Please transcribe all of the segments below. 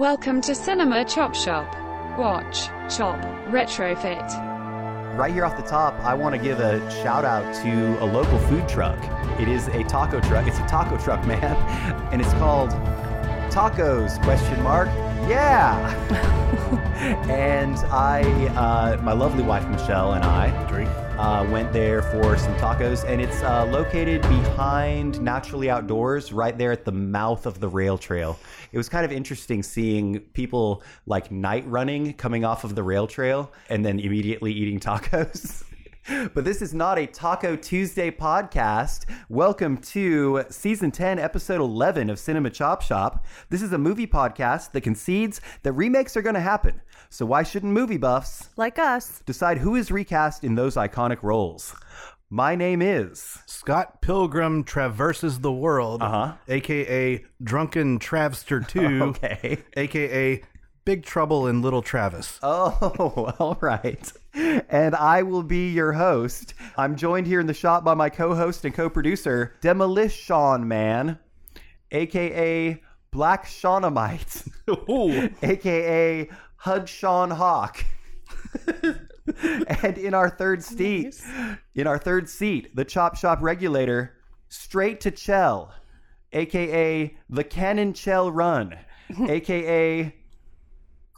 Welcome to Cinema Chop Shop. Watch, chop, retrofit. Right here off the top, I want to give a shout out to a local food truck. It is a taco truck. It's a taco truck, man, and it's called Tacos? Question mark. Yeah. and I, uh, my lovely wife Michelle, and I uh, went there for some tacos, and it's uh, located behind Naturally Outdoors, right there at the mouth of the rail trail. It was kind of interesting seeing people like night running coming off of the rail trail and then immediately eating tacos. But this is not a Taco Tuesday podcast. Welcome to season 10, episode 11 of Cinema Chop Shop. This is a movie podcast that concedes that remakes are going to happen. So why shouldn't movie buffs like us. decide who is recast in those iconic roles? My name is. Scott Pilgrim traverses the world, Uh-huh. aka Drunken Travster 2, Okay. aka Big Trouble in Little Travis. Oh, all right. And I will be your host. I'm joined here in the shop by my co-host and co-producer, Demolition Man, aka Black Shaunamite, aka Hud Sean Hawk. and in our third seat, in our third seat, the Chop Shop regulator, straight to Chell, aka the Cannon Chell Run, aka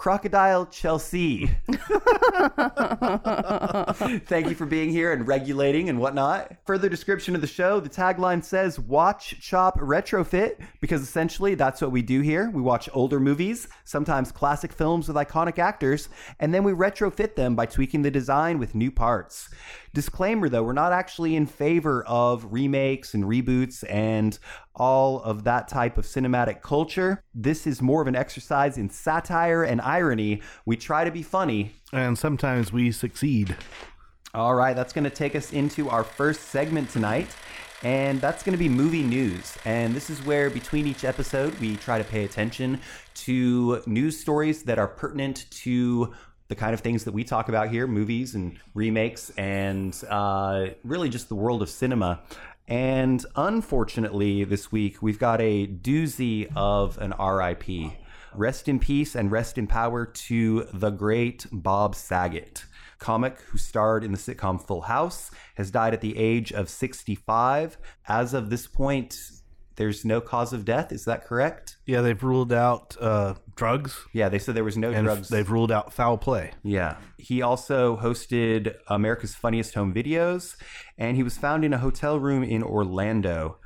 Crocodile Chelsea. Thank you for being here and regulating and whatnot. Further description of the show the tagline says watch, chop, retrofit, because essentially that's what we do here. We watch older movies, sometimes classic films with iconic actors, and then we retrofit them by tweaking the design with new parts. Disclaimer though, we're not actually in favor of remakes and reboots and all of that type of cinematic culture. This is more of an exercise in satire and irony. We try to be funny. And sometimes we succeed. All right, that's going to take us into our first segment tonight. And that's going to be movie news. And this is where, between each episode, we try to pay attention to news stories that are pertinent to the kind of things that we talk about here movies and remakes, and uh, really just the world of cinema. And unfortunately, this week, we've got a doozy of an RIP. Rest in peace and rest in power to the great Bob Saget comic who starred in the sitcom Full House, has died at the age of 65. As of this point, there's no cause of death. Is that correct? Yeah, they've ruled out uh, drugs Yeah, they said there was no and drugs. they've ruled out foul play. Yeah. He also hosted America's Funniest Home Videos, and he was found in a hotel room in Orlando.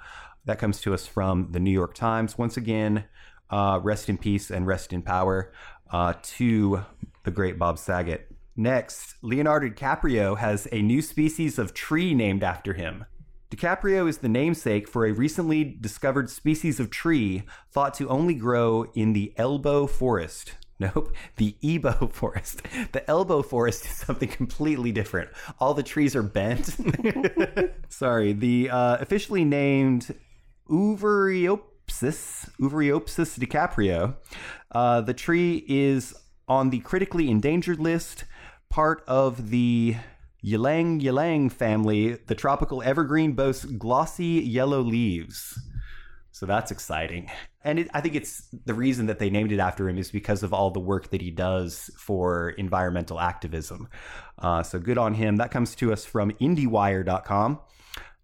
That comes to us from the New York Times. Once again, uh, rest in peace and rest in power uh, to the great Bob Saget. Next, Leonardo DiCaprio has a new species of tree named after him. DiCaprio is the namesake for a recently discovered species of tree thought to only grow in the elbow forest. Nope, the Ebo forest. The elbow forest is something completely different. All the trees are bent. Sorry, the uh, officially named Uvariopsis, Uvariopsis DiCaprio. Uh, the tree is on the critically endangered list, part of the Ylang Ylang family. The tropical evergreen boasts glossy yellow leaves. So that's exciting. And it, I think it's the reason that they named it after him is because of all the work that he does for environmental activism. Uh, so good on him. That comes to us from IndieWire.com.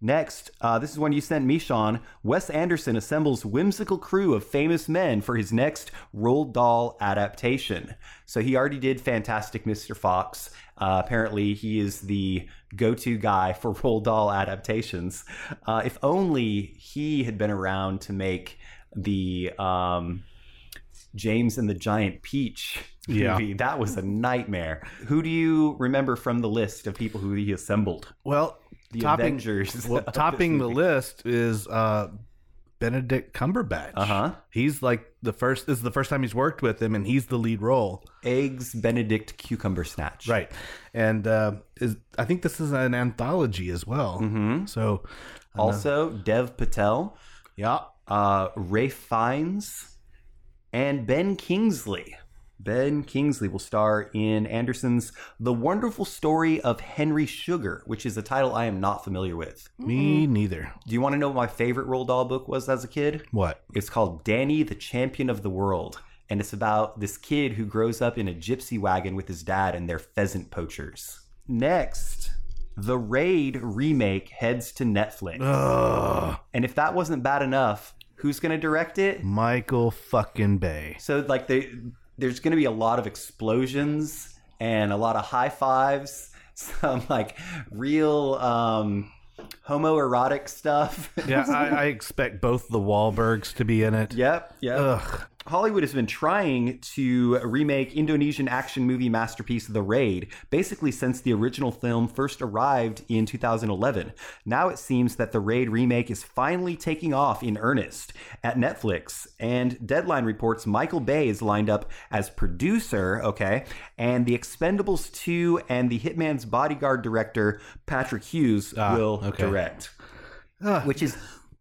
Next, uh, this is one you sent me, Sean. Wes Anderson assembles whimsical crew of famous men for his next Roald Dahl adaptation. So he already did Fantastic Mr. Fox. Uh, apparently, he is the go-to guy for Roald Dahl adaptations. Uh, if only he had been around to make the um, James and the Giant Peach Yeah. movie. That was a nightmare. Who do you remember from the list of people who he assembled? Well, The topping, Avengers. well, topping the list is uh, Benedict Cumberbatch. Uh-huh. He's like the first. This is the first time he's worked with him, and he's the lead role. Eggs Benedict Cucumber Snatch. Right, and uh, is I think this is an anthology as well. Mhm. So, Also, Dev Patel, yeah, uh, Ralph Fiennes, and Ben Kingsley. Ben Kingsley will star in Anderson's The Wonderful Story of Henry Sugar, which is a title I am not familiar with. me neither. Do you want to know what my favorite Roald Dahl book was as a kid? What? It's called Danny the Champion of the World. and it's about this kid who grows up in a gypsy wagon with his dad and they're pheasant poachers. Next, the Raid remake heads to Netflix. Ugh. And if that wasn't bad enough, who's going to direct it? Michael fucking Bay. So like they, there's going to be a lot of explosions and a lot of high fives, some like real um, homoerotic stuff. Yeah, I, I expect both the Wahlbergs to be in it. yep, yep. Ugh. Hollywood has been trying to remake Indonesian action movie masterpiece The Raid basically since the original film first arrived in 2011. Now it seems that The Raid remake is finally taking off in earnest at Netflix, and Deadline reports Michael Bay is lined up as producer, okay, and The Expendables 2 and The Hitman's Bodyguard director Patrick Hughes Ah, will okay. direct, Ugh. which is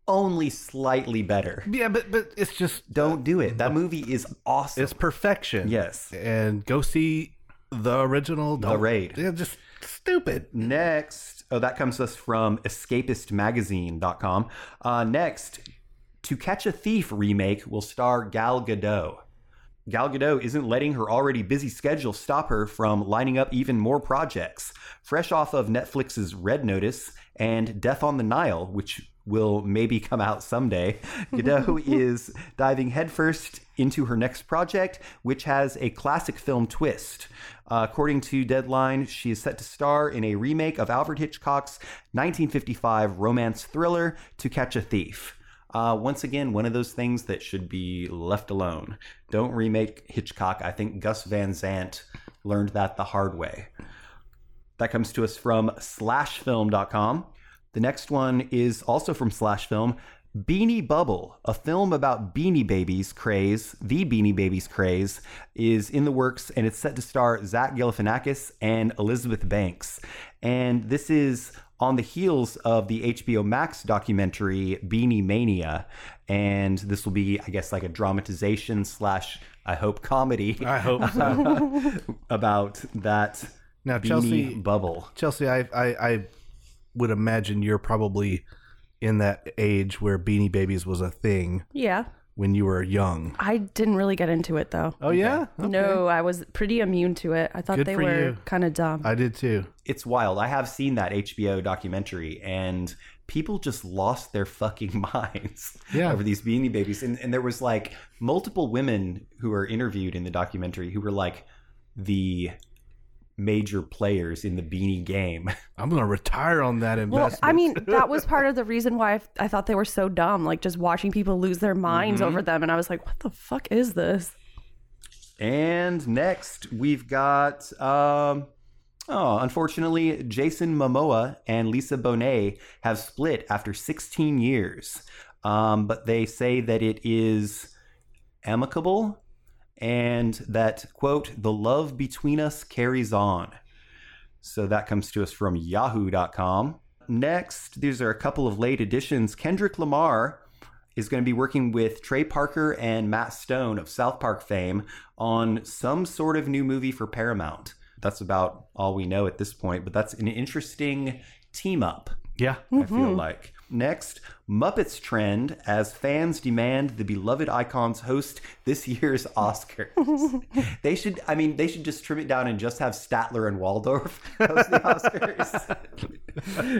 only slightly better. Yeah, but but it's just Don't do it. That movie is awesome. it's perfection. Yes. and go see the original. The Don't- Raid. Yeah, just stupid. Next, oh, that comes to us from escapistmagazine.com. Uh, next, To Catch a Thief remake will star Gal Gadot. Gal Gadot isn't letting her already busy schedule stop her from lining up even more projects. Fresh off of Netflix's Red Notice and Death on the Nile, which will maybe come out someday, Gadot is diving headfirst into her next project, which has a classic film twist. Uh, according to Deadline, she is set to star in a remake of Alfred Hitchcock's 1955 romance thriller, To Catch a Thief. Uh, once again, one of those things that should be left alone. Don't remake Hitchcock. I think Gus Van Sant learned that the hard way. That comes to us from slashfilm.com. The next one is also from Slash Film. Beanie Bubble, a film about Beanie Babies craze, the Beanie Babies craze, is in the works and it's set to star Zach Galifianakis and Elizabeth Banks. And this is on the heels of the HBO Max documentary Beanie Mania, and this will be, I guess, like a dramatization slash, I hope, comedy I hope so. about that now, Beanie Chelsea, Bubble. Chelsea, I, I, I would imagine you're probably in that age where Beanie Babies was a thing Yeah. when you were young. I didn't really get into it though. Oh yeah, No, I was pretty immune to it. I thought Good they were kind of dumb. I did too. it's wild. I have seen that HBO documentary, and people just lost their fucking minds Yeah. over these Beanie Babies. And, and there was like multiple women who were interviewed in the documentary who were like the major players in the Beanie game. I'm gonna retire on that investment. well, investment. I mean, that was part of the reason why I, I thought they were so dumb. Like just watching people lose their minds Mm-hmm. over them, and I was like, "What the fuck is this?" And next, we've got, um, oh, unfortunately, Jason Momoa and Lisa Bonet have split after 16 years. Um, but they say that it is amicable and that, quote, the love between us carries on. So that comes to us from yahoo.com. Next, these are a couple of late additions. Kendrick Lamar is going to be working with Trey Parker and Matt Stone of South Park fame on some sort of new movie for Paramount. That's about all we know at this point, but that's an interesting team up. yeah, I feel mm-hmm. like. Next, Muppets trend as fans demand the beloved icons host this year's Oscars. they should, I mean, they should just trim it down and just have Statler and Waldorf host the Oscars.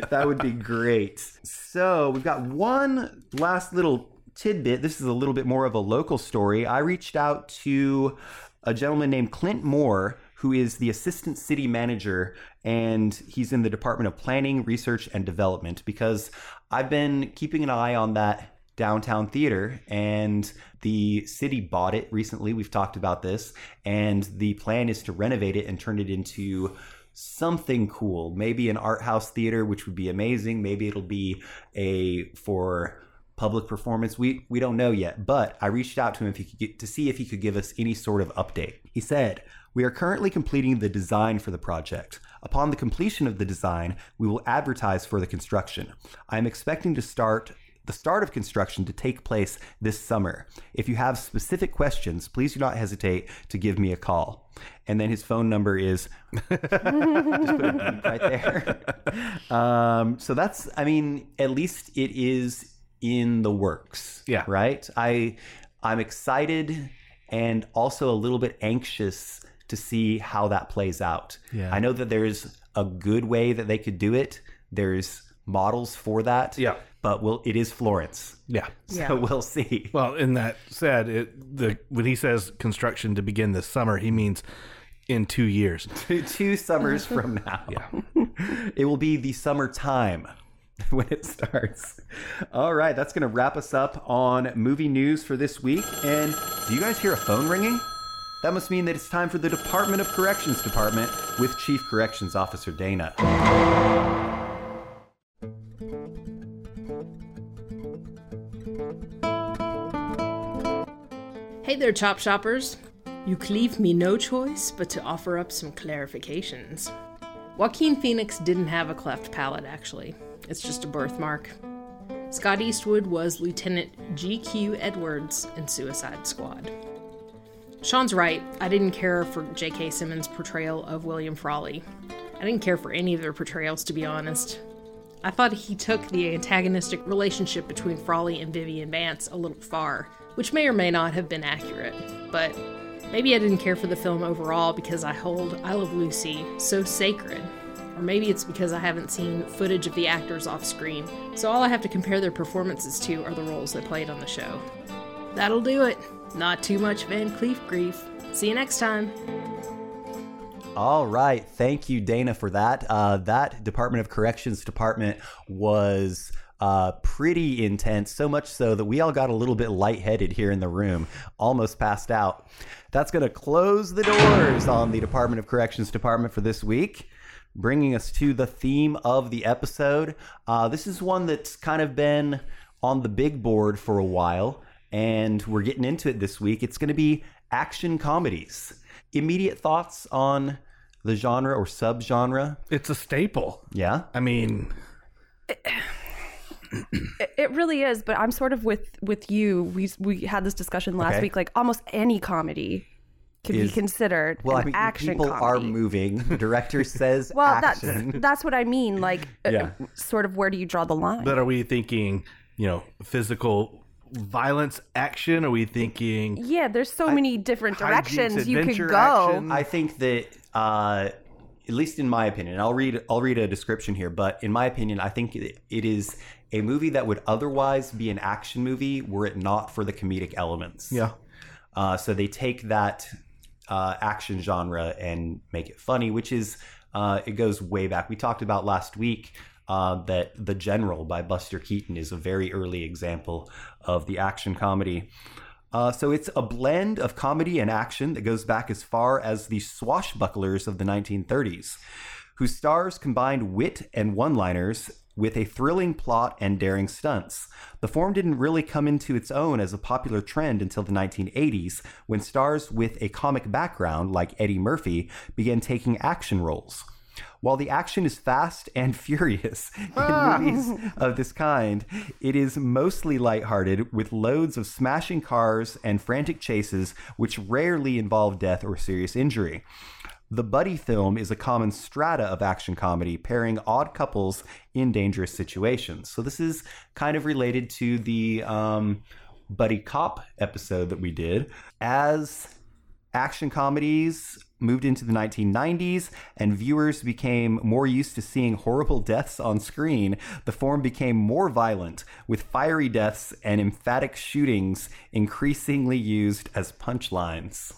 that would be great. So we've got one last little tidbit. This is a little bit more of a local story. I reached out to a gentleman named Clint Moore who is the assistant city manager and he's in the Department of Planning, Research, and Development because I've been keeping an eye on that downtown theater and the city bought it recently. We've talked about this, and the plan is to renovate it and turn it into something cool. Maybe an art house theater, which would be amazing. Maybe it'll be a for public performance. We we don't know yet, but I reached out to him if he could get, to see if he could give us any sort of update. He said, "We are currently completing the design for the project. Upon the completion of the design, we will advertise for the construction. I am expecting to start the start of construction to take place this summer. If you have specific questions, please do not hesitate to give me a call." And then his phone number is just put a beep right there. Um, so that's, I mean, at least it is in the works. Yeah. Right. I, I'm excited and also a little bit anxious to see how that plays out. Yeah. I know that there's a good way that they could do it. There's models for that. Yeah. But we'll, it is Florence. Yeah. So Yeah. we'll see. Well, in that said, it, the when he says construction to begin this summer, he means in two years. Two, two summers from now. Yeah. It will be the summertime when it starts. All right, that's going to wrap us up on movie news for this week. And do you guys hear a phone ringing? That must mean that it's time for the Department of Corrections Department with Chief Corrections Officer Dana. Hey there, Chop Shoppers. You leave me no choice but to offer up some clarifications. Joaquin Phoenix didn't have a cleft palate, actually. It's just a birthmark. Scott Eastwood was Lieutenant G.Q. Edwards in Suicide Squad. Sean's right. I didn't care for J.K. Simmons' portrayal of William Frawley. I didn't care for any of their portrayals, to be honest. I thought he took the antagonistic relationship between Frawley and Vivian Vance a little far, which may or may not have been accurate. But maybe I didn't care for the film overall because I hold I Love Lucy so sacred. Or maybe it's because I haven't seen footage of the actors off screen, so all I have to compare their performances to are the roles they played on the show. That'll do it. Not too much Van Cleef grief. See you next time. All right. Thank you, Dana, for that. Uh, that Department of Corrections department was uh, pretty intense, so much so that we all got a little bit lightheaded here in the room, almost passed out. That's going to close the doors on the Department of Corrections department for this week. Bringing us to the theme of the episode. Uh, this is one that's kind of been on the big board for a while, and we're getting into it this week. It's going to be action comedies immediate thoughts on the genre or subgenre? It's a staple. Yeah. I mean, It, it really is, but I'm sort of with with you. We we had this discussion last Okay. week. Like almost any comedy can Is- be considered Well, an I mean, action people comedy. are moving. The director says well, action. that's that's what I mean. Like, uh, Yeah. sort of where do you draw the line? but are we thinking, you know, physical violence action? Are we thinking yeah, there's so many different directions you could go. action? I think that, uh, at least in my opinion, I'll read I'll read a description here, but in my opinion, I think it, it is a movie that would otherwise be an action movie were it not for the comedic elements. Yeah. Uh, so they take that uh, action genre and make it funny, which is uh, it goes way back. We talked about last week uh, that The General by Buster Keaton is a very early example of the action comedy. Uh, so it's a blend of comedy and action that goes back as far as the swashbucklers of the 1930s, whose stars combined wit and one-liners with a thrilling plot and daring stunts. The form didn't really come into its own as a popular trend until the 1980s, when stars with a comic background, like Eddie Murphy, began taking action roles. While the action is fast and furious in movies of this kind, it is mostly lighthearted with loads of smashing cars and frantic chases, which rarely involve death or serious injury. The buddy film is a common strata of action comedy, pairing odd couples in dangerous situations. So this is kind of related to the um, buddy cop episode that we did. As action comedies moved into the 1990s and viewers became more used to seeing horrible deaths on screen, the form became more violent, with fiery deaths and emphatic shootings increasingly used as punchlines.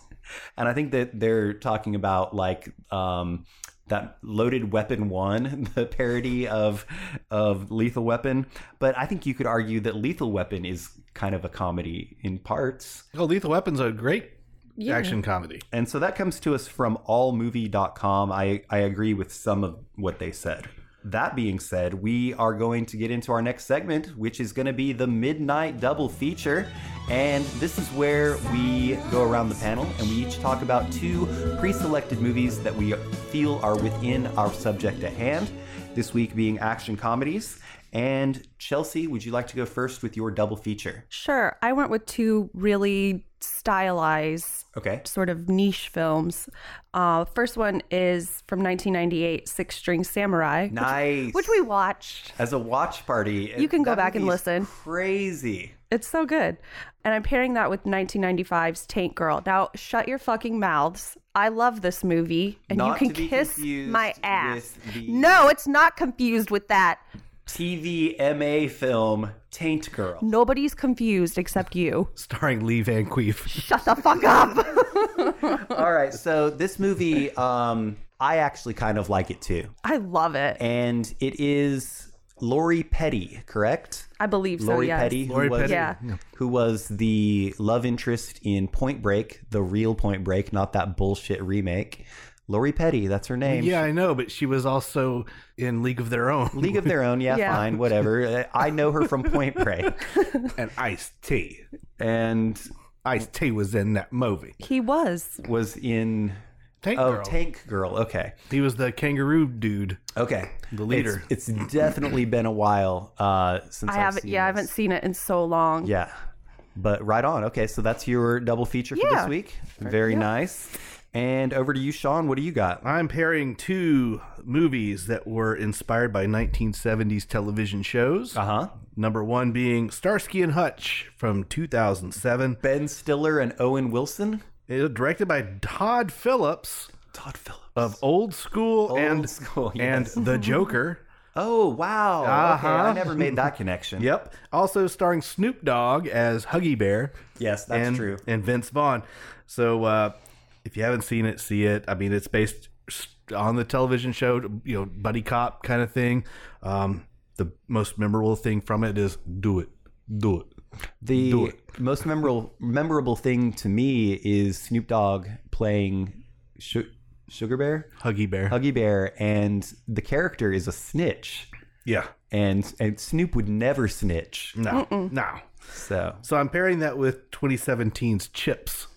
And I think that they're talking about like um, that loaded weapon one, the parody of of Lethal Weapon. But I think you could argue that Lethal Weapon is kind of a comedy in parts. Oh, Lethal Weapon's a great action comedy. And so that comes to us from allmovie.com. I, I agree with some of what they said. That being said, we are going to get into our next segment, which is going to be the Midnight Double Feature. And this is where we go around the panel and we each talk about two pre selected movies that we feel are within our subject at hand. This week being action comedies. And Chelsea, would you like to go first with your double feature? Sure, I went with two really stylized Okay. sort of niche films. Uh, first one is from 1998, Six String Samurai, Nice. which we watched. As a watch party, You can go back and listen. Crazy. It's so good. and I'm pairing that with 1995's Tank Girl. Now, shut your fucking mouths. I love this movie, and Not you can kiss my ass. the- No, it's not confused with that. TVMA film Taint Girl. Nobody's confused except you. Starring Lee Van Cleef. Shut the fuck up. All right, so this movie, um, I actually kind of like it too, I love it. and it is Lori Petty, correct? I believe so. Lori yes. Petty, Lori who was, Petty. Yeah. who was the love interest in Point Break, the real Point Break, not that bullshit remake. Lori Petty, that's her name. Yeah, I know, but she was also in League of Their Own. League of Their Own, yeah, Yeah. fine, whatever. I know her from Point Break, and Ice T. and Ice T was in that movie. He was. was in Tank oh Girl. Tank Girl. Okay, He was the kangaroo dude. okay, The leader. It's, it's definitely been a while uh, since I I've haven't. seen Yeah, I haven't seen it in so long. Yeah. But right on. Okay, so that's your double feature for Yeah. this week. Very nice. And over to you, Sean. What do you got? I'm pairing two movies that were inspired by 1970s television shows. Uh huh. Number one being Starsky and Hutch from 2007. Ben Stiller and Owen Wilson. It was directed by Todd Phillips Todd Phillips. of Old School Old and School, and. The Joker. Oh wow. Okay, Uh-huh. I never made that connection. Yep. Also starring Snoop Dogg as Huggy Bear. Yes, that's and, true. And Vince Vaughn. So uh, if you haven't seen it, see it. I mean, it's based on the television show, you know, buddy cop kind of thing. Um, the most memorable thing from it is do it, do it. The Do it. most memorable memorable thing to me is Snoop Dogg playing Su- Sugar Bear, Huggy Bear. Huggy Bear, and the character is a snitch. yeah. And and Snoop would never snitch. No, no. So So I'm pairing that with 2017's Chips,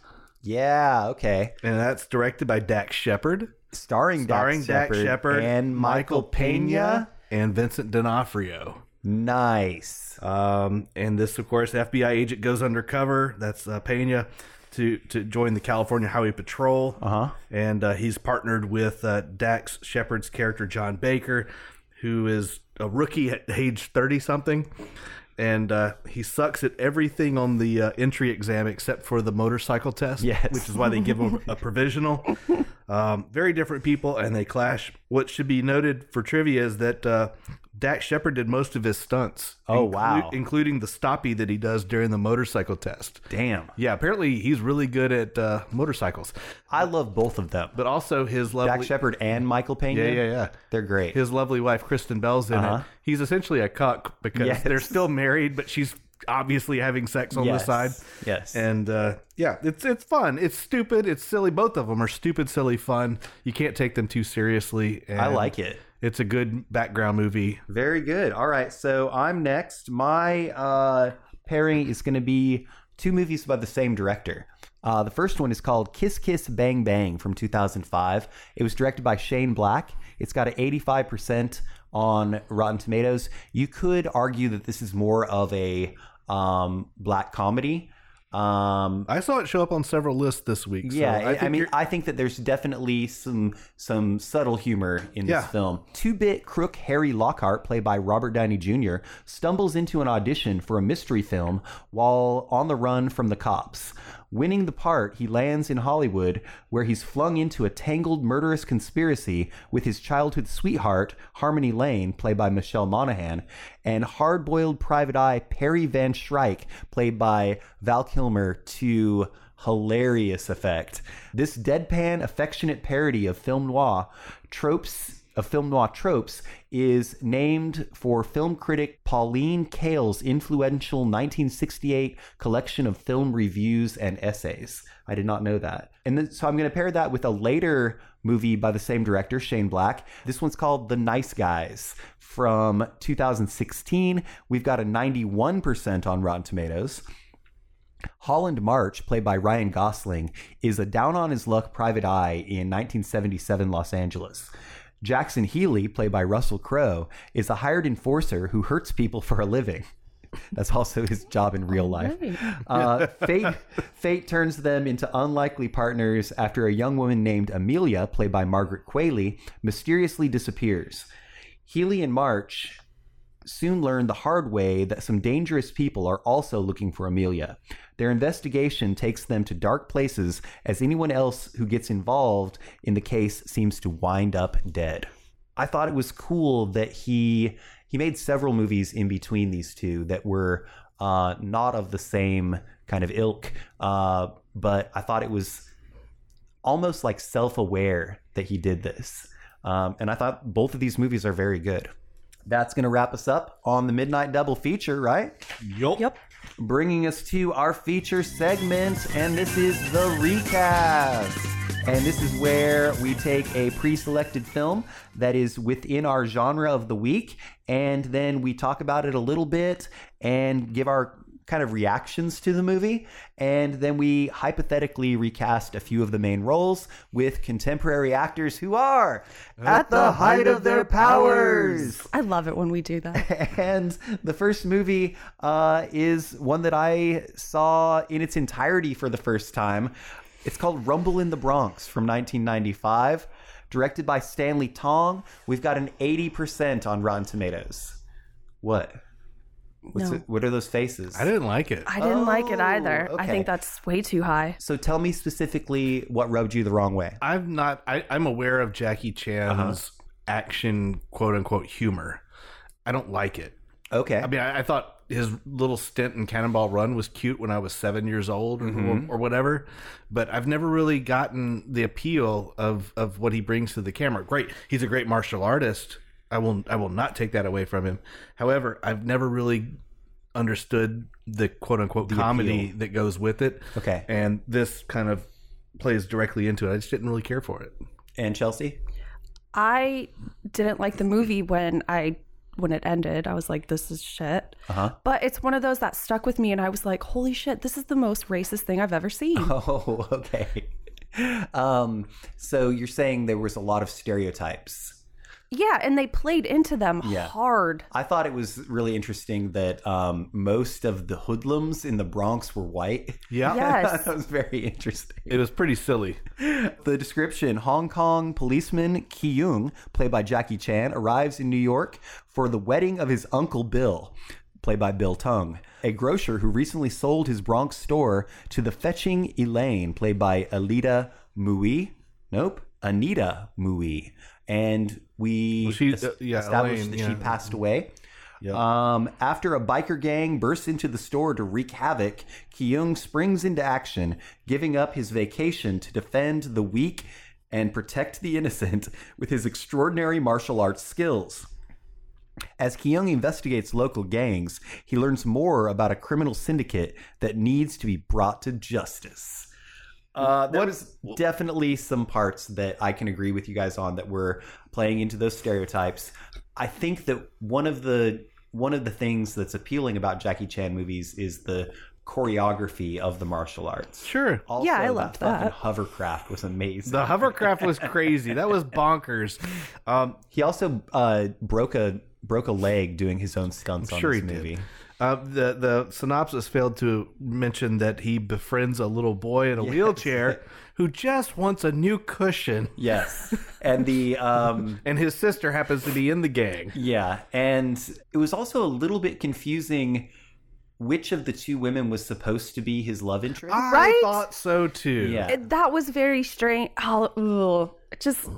yeah, okay. and that's directed by Dax Shepard, starring, starring Dax Dax Shepard and Michael Pena. and Vincent D'Onofrio. Nice. Um, and this, of course, FBI agent goes undercover. That's uh, Pena to to join the California Highway Patrol. Uh-huh. And uh, he's partnered with uh, Dax Shepard's character John Baker, who is a rookie at age thirty something. And uh, he sucks at everything on the uh, entry exam except for the motorcycle test, Yes. which is why they give him a provisional. Um, very different people, and they clash. What should be noted for trivia is that uh, Dax Shepard did most of his stunts. Oh, wow. Including the stoppie that he does during the motorcycle test. Damn. Yeah, apparently he's really good at uh, motorcycles, I love both of them. but also his lovely Jack Shepard and Michael Pena. Yeah, yeah, yeah. They're great. his lovely wife Kristen Bell's in Uh-huh. it. He's essentially a cuck because Yes. they're still married, but she's obviously having sex on Yes. the side. Yes. And uh, yeah, it's it's fun. It's stupid. It's silly. Both of them are stupid, silly, fun. You can't take them too seriously. And I like it. It's a good background movie. Very good. All right, so I'm next. My uh, pairing is going to be two movies by the same director. Uh, the first one is called Kiss Kiss Bang Bang from 2005. It was directed by Shane Black. It's got an 85% on Rotten Tomatoes. You could argue that this is more of a um, black comedy. Um, I saw it show up on several lists this week. so yeah, I, think mean, you're- I think that there's definitely some some subtle humor in this Yeah. film. Two-bit crook Harry Lockhart, played by Robert Downey Jr., stumbles into an audition for a mystery film while on the run from the cops. Winning the part, he lands in Hollywood, where he's flung into a tangled murderous conspiracy with his childhood sweetheart, Harmony Lane, played by Michelle Monaghan, and hard-boiled private eye Perry Van Shrike, played by Val Kilmer, to hilarious effect. This deadpan, affectionate parody of film noir tropes of film noir tropes is named for film critic Pauline Kael's influential 1968 collection of film reviews and essays. I did not know that. And then, so I'm going to pair that with a later movie by the same director, Shane Black. This one's called The Nice Guys from 2016. We've got a 91% on Rotten Tomatoes. Holland March, played by Ryan Gosling, is a down on his luck private eye in 1977 Los Angeles. Jackson Healy, played by Russell Crowe, is a hired enforcer who hurts people for a living. That's also his job in real life. Uh, fate, fate turns them into unlikely partners after a young woman named Amelia, played by Margaret Qualley, mysteriously disappears. Healy and March soon learn the hard way that some dangerous people are also looking for Amelia. Their investigation takes them to dark places as anyone else who gets involved in the case seems to wind up dead. I thought it was cool that he he made several movies in between these two that were uh, not of the same kind of ilk, uh, but I thought it was almost like self-aware that he did this, um, and I thought both of these movies are very good. That's going to wrap us up on the Midnight Double feature, right? Yup. Yep. bringing us to our feature segment, and this is the recast. And this is where we take a pre selected film that is within our genre of the week, and then we talk about it a little bit and give our kind of reactions to the movie. And then we hypothetically recast a few of the main roles with contemporary actors who are at the height of their powers. I love it when we do that. and the first movie uh, is one that I saw in its entirety for the first time. It's called Rumble in the Bronx from 1995, directed by Stanley Tong. We've got an 80% on Rotten Tomatoes. What? What's No. it, what are those faces? I didn't like it. I didn't like it Oh, either. I think that's way too high. so tell me specifically what rubbed you the wrong way. I'm not. I, I'm aware of Jackie Chan's uh-huh. action, quote unquote, humor. I don't like it. Okay. I mean, I, I thought his little stint in Cannonball Run was cute when I was seven years old or, or, or whatever, but I've never really gotten the appeal of of what he brings to the camera. Great, he's a great martial artist. I will I will not take that away from him. However, I've never really understood the quote unquote comedy that goes with it. Okay. and this kind of plays directly into it. I just didn't really care for it. and Chelsea? I didn't like the movie when I when it ended. I was like, this is shit. Uh-huh. But it's one of those that stuck with me, and I was like, holy shit, this is the most racist thing I've ever seen. Oh, okay. Um, so you're saying there was a lot of stereotypes. Yeah, and they played into them Yeah. hard. I thought it was really interesting that um, most of the hoodlums in the Bronx were white. Yeah, Yes. that was very interesting. it was pretty silly. The description Hong Kong policeman Ki Young, played by Jackie Chan, arrives in New York for the wedding of his uncle Bill, played by Bill Tung, a grocer who recently sold his Bronx store to the fetching Elaine, played by Alita Mui. Nope, Anita Mui. And we Well, she- uh, yeah, established Elaine, that she passed away. Um, after a biker gang bursts into the store to wreak havoc, Kyung springs into action, giving up his vacation to defend the weak and protect the innocent with his extraordinary martial arts skills. As Kyung investigates local gangs, he learns more about a criminal syndicate that needs to be brought to justice. Uh, there was definitely some parts that I can agree with you guys on that were playing into those stereotypes. I think that one of the one of the things that's appealing about Jackie Chan movies is the choreography of the martial arts. Sure. Also, Yeah, I loved that. that. hovercraft was amazing. The hovercraft was crazy. That was bonkers. Um, he also uh, broke a broke a leg doing his own stunts on sure this he did. Movie. uh, the the synopsis failed to mention that he befriends a little boy in a wheelchair who just wants a new cushion, Yes, and the um, and his sister happens to be in the gang. Yeah, and it was also a little bit confusing which of the two women was supposed to be his love interest. I Right? thought so too. yeah. It, that was very strange. Oh, ugh. it just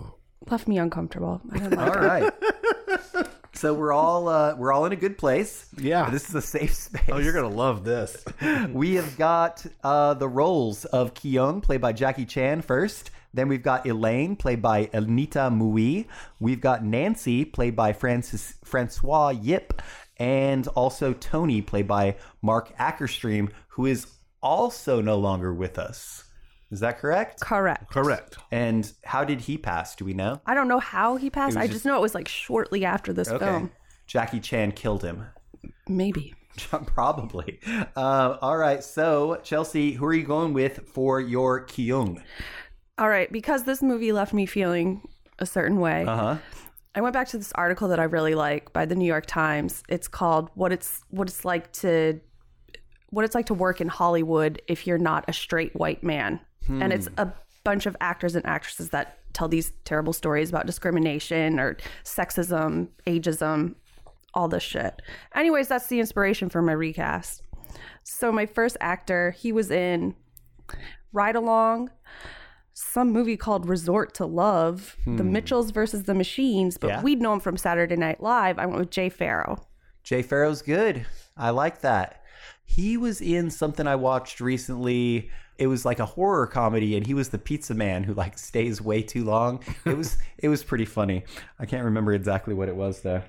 left me uncomfortable. I didn't like all right. so we're all uh, we're all in a good place. Yeah. This is a safe space. Oh, you're gonna love this. we have got uh, the roles of Kyung, played by Jackie Chan, first. Then we've got Elaine, played by Anita Mui. We've got Nancy, played by Francis Francois Yip, and also Tony, played by Marc Akerstream, who is also no longer with us. Is that correct? Correct. Correct. And how did he pass? Do we know? I don't know how he passed. I just- just know it was like shortly after this film. Jackie Chan killed him. Maybe. Probably. Uh, all right. So, Chelsea, who are you going with for your Kyung? All right, because this movie left me feeling a certain way. Uh huh. I went back to this article that I really like by the New York Times. It's called "What It's What It's Like to What It's Like to Work in Hollywood If You're Not a Straight White Man," and it's hmm. a bunch of actors and actresses that tell these terrible stories about discrimination or sexism, ageism, all this shit. Anyways, that's the inspiration for my recast. So my first actor, he was in Ride Along, some movie called Resort to Love, The hmm. Mitchells versus the Machines, but Yeah. we'd know him from Saturday Night Live. I went with Jay Pharoah. Jay Pharoah's good. I like that. He was in something I watched recently. It was like a horror comedy, and he was the pizza man who like stays way too long. It was it was pretty funny. I can't remember exactly what it was though.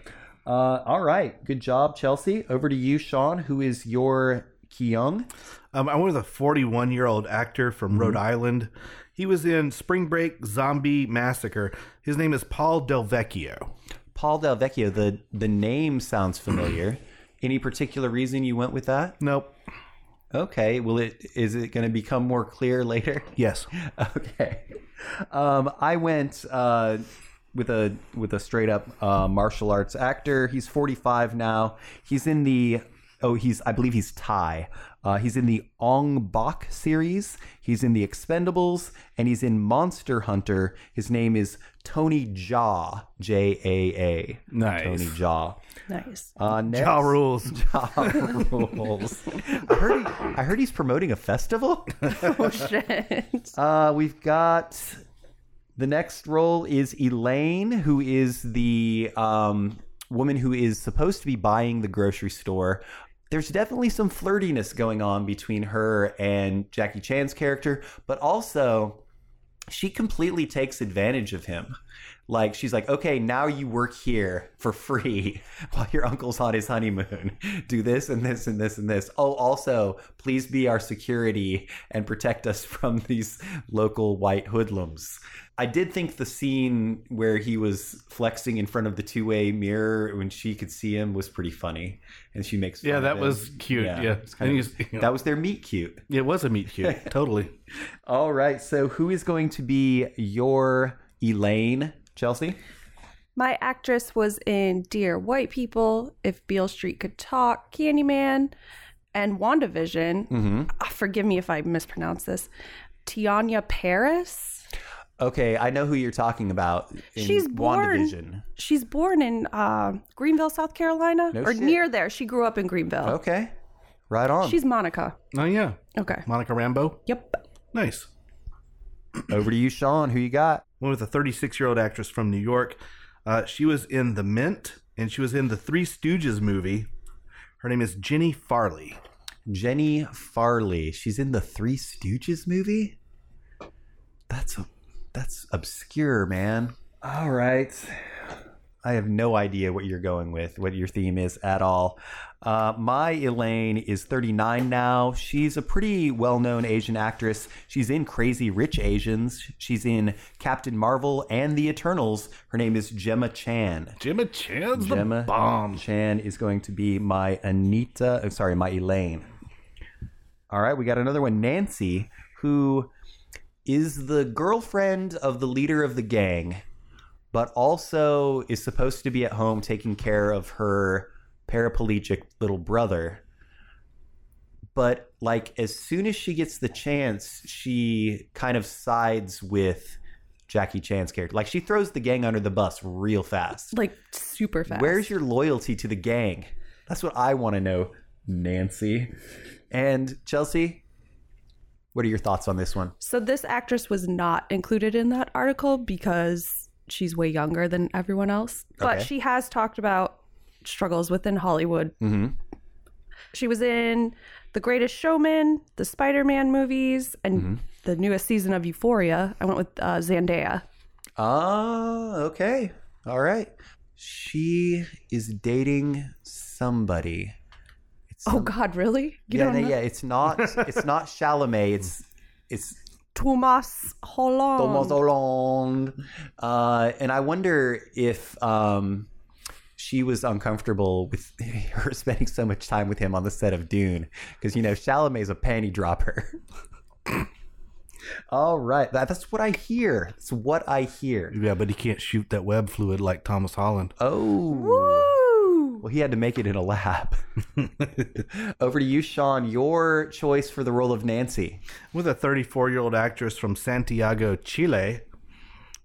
Uh, all right, good job, Chelsea. Over to you, Sean. Who is your Kyung? Um, I went with a 41 year old actor from Rhode Island. He was in Spring Break Zombie Massacre. His name is Paul Del Vecchio. Paul Del Vecchio. The the name sounds familiar. Any particular reason you went with that? Nope. Okay. Will it is it going to become more clear later? Yes. Okay. Um, I went uh, with a with a straight up uh, martial arts actor. He's 45 now. He's in the oh he's I believe he's Thai. Uh, he's in the Ong Bak series. He's in the Expendables, and he's in Monster Hunter. His name is Tony Jaa, J A A. Nice. Tony Jaa. Nice. Uh, next, Jaa rules. Jaa rules. I heard. He, I heard he's promoting a festival. oh shit. Uh, we've got the next role is Elaine, who is the um, woman who is supposed to be buying the grocery store. There's definitely some flirtiness going on between her and Jackie Chan's character, but also she completely takes advantage of him. Like she's like, okay, now you work here for free while your uncle's on his honeymoon. Do this and this and this and this. Oh, also, please be our security and protect us from these local white hoodlums. I did think the scene where he was flexing in front of the two-way mirror when she could see him was pretty funny, and she makes Yeah, that was cute. Yeah. it's kind of- you know. that was their meet cute. It was a meet cute. totally. All right. So, who is going to be your Elaine, Chelsea? My actress was in Dear White People, If Beale Street Could Talk, Candyman, and WandaVision. Mm-hmm. Ah, forgive me if I mispronounce this. Teyonah Parris. Okay, I know who you're talking about. In She's born- WandaVision. She's born in uh, Greenville, South Carolina, No or shit. near there. She grew up in Greenville. Okay, right on. She's Monica. Oh, yeah. Okay. Monica Rambeau. Yep. Nice. Over to you, Sean. Who you got? One with a 36 year old actress from New York. Uh, she was in The Mint and she was in the Three Stooges movie. Her name is Jenni Farley. Jenni Farley. She's in the Three Stooges movie. That's a, that's obscure, man. All right. I have no idea what you're going with, what your theme is at all. Uh, my Elaine is 39 now. She's a pretty well known Asian actress. She's in Crazy Rich Asians. She's in Captain Marvel and The Eternals. Her name is Gemma Chan. Gemma Chan's Gemma the bomb. Chan is going to be my Anita. I'm sorry, my Elaine. All right, we got another one, Nancy, who is the girlfriend of the leader of the gang, but also is supposed to be at home taking care of her paraplegic little brother. But like as soon as she gets the chance, she kind of sides with Jackie Chan's character. Like she throws the gang under the bus real fast. Like super fast. Where's your loyalty to the gang? That's what I want to know, Nancy. And Chelsea, what are your thoughts on this one? So this actress was not included in that article because she's way younger than everyone else. But Okay. she has talked about struggles within Hollywood. Mm-hmm. She was in The Greatest Showman, the Spider-Man movies, and Mm-hmm. the newest season of Euphoria. I went with uh, Zendaya. Ah, okay. All right. She is dating somebody. It's Oh God, really? You yeah, no, yeah. It's not. It's not Chalamet. It's it's Thomas Holland. Thomas Hollande. Uh, and I wonder if um, she was uncomfortable with her spending so much time with him on the set of Dune, because you know Chalamet's a panty dropper. All right, that, that's what I hear. That's what I hear. Yeah, but he can't shoot that web fluid like Thomas Holland. Oh, Woo! well, he had to make it in a lab. Over to you, Sean. Your choice for the role of Nancy. With a 34 year old actress from Santiago, Chile.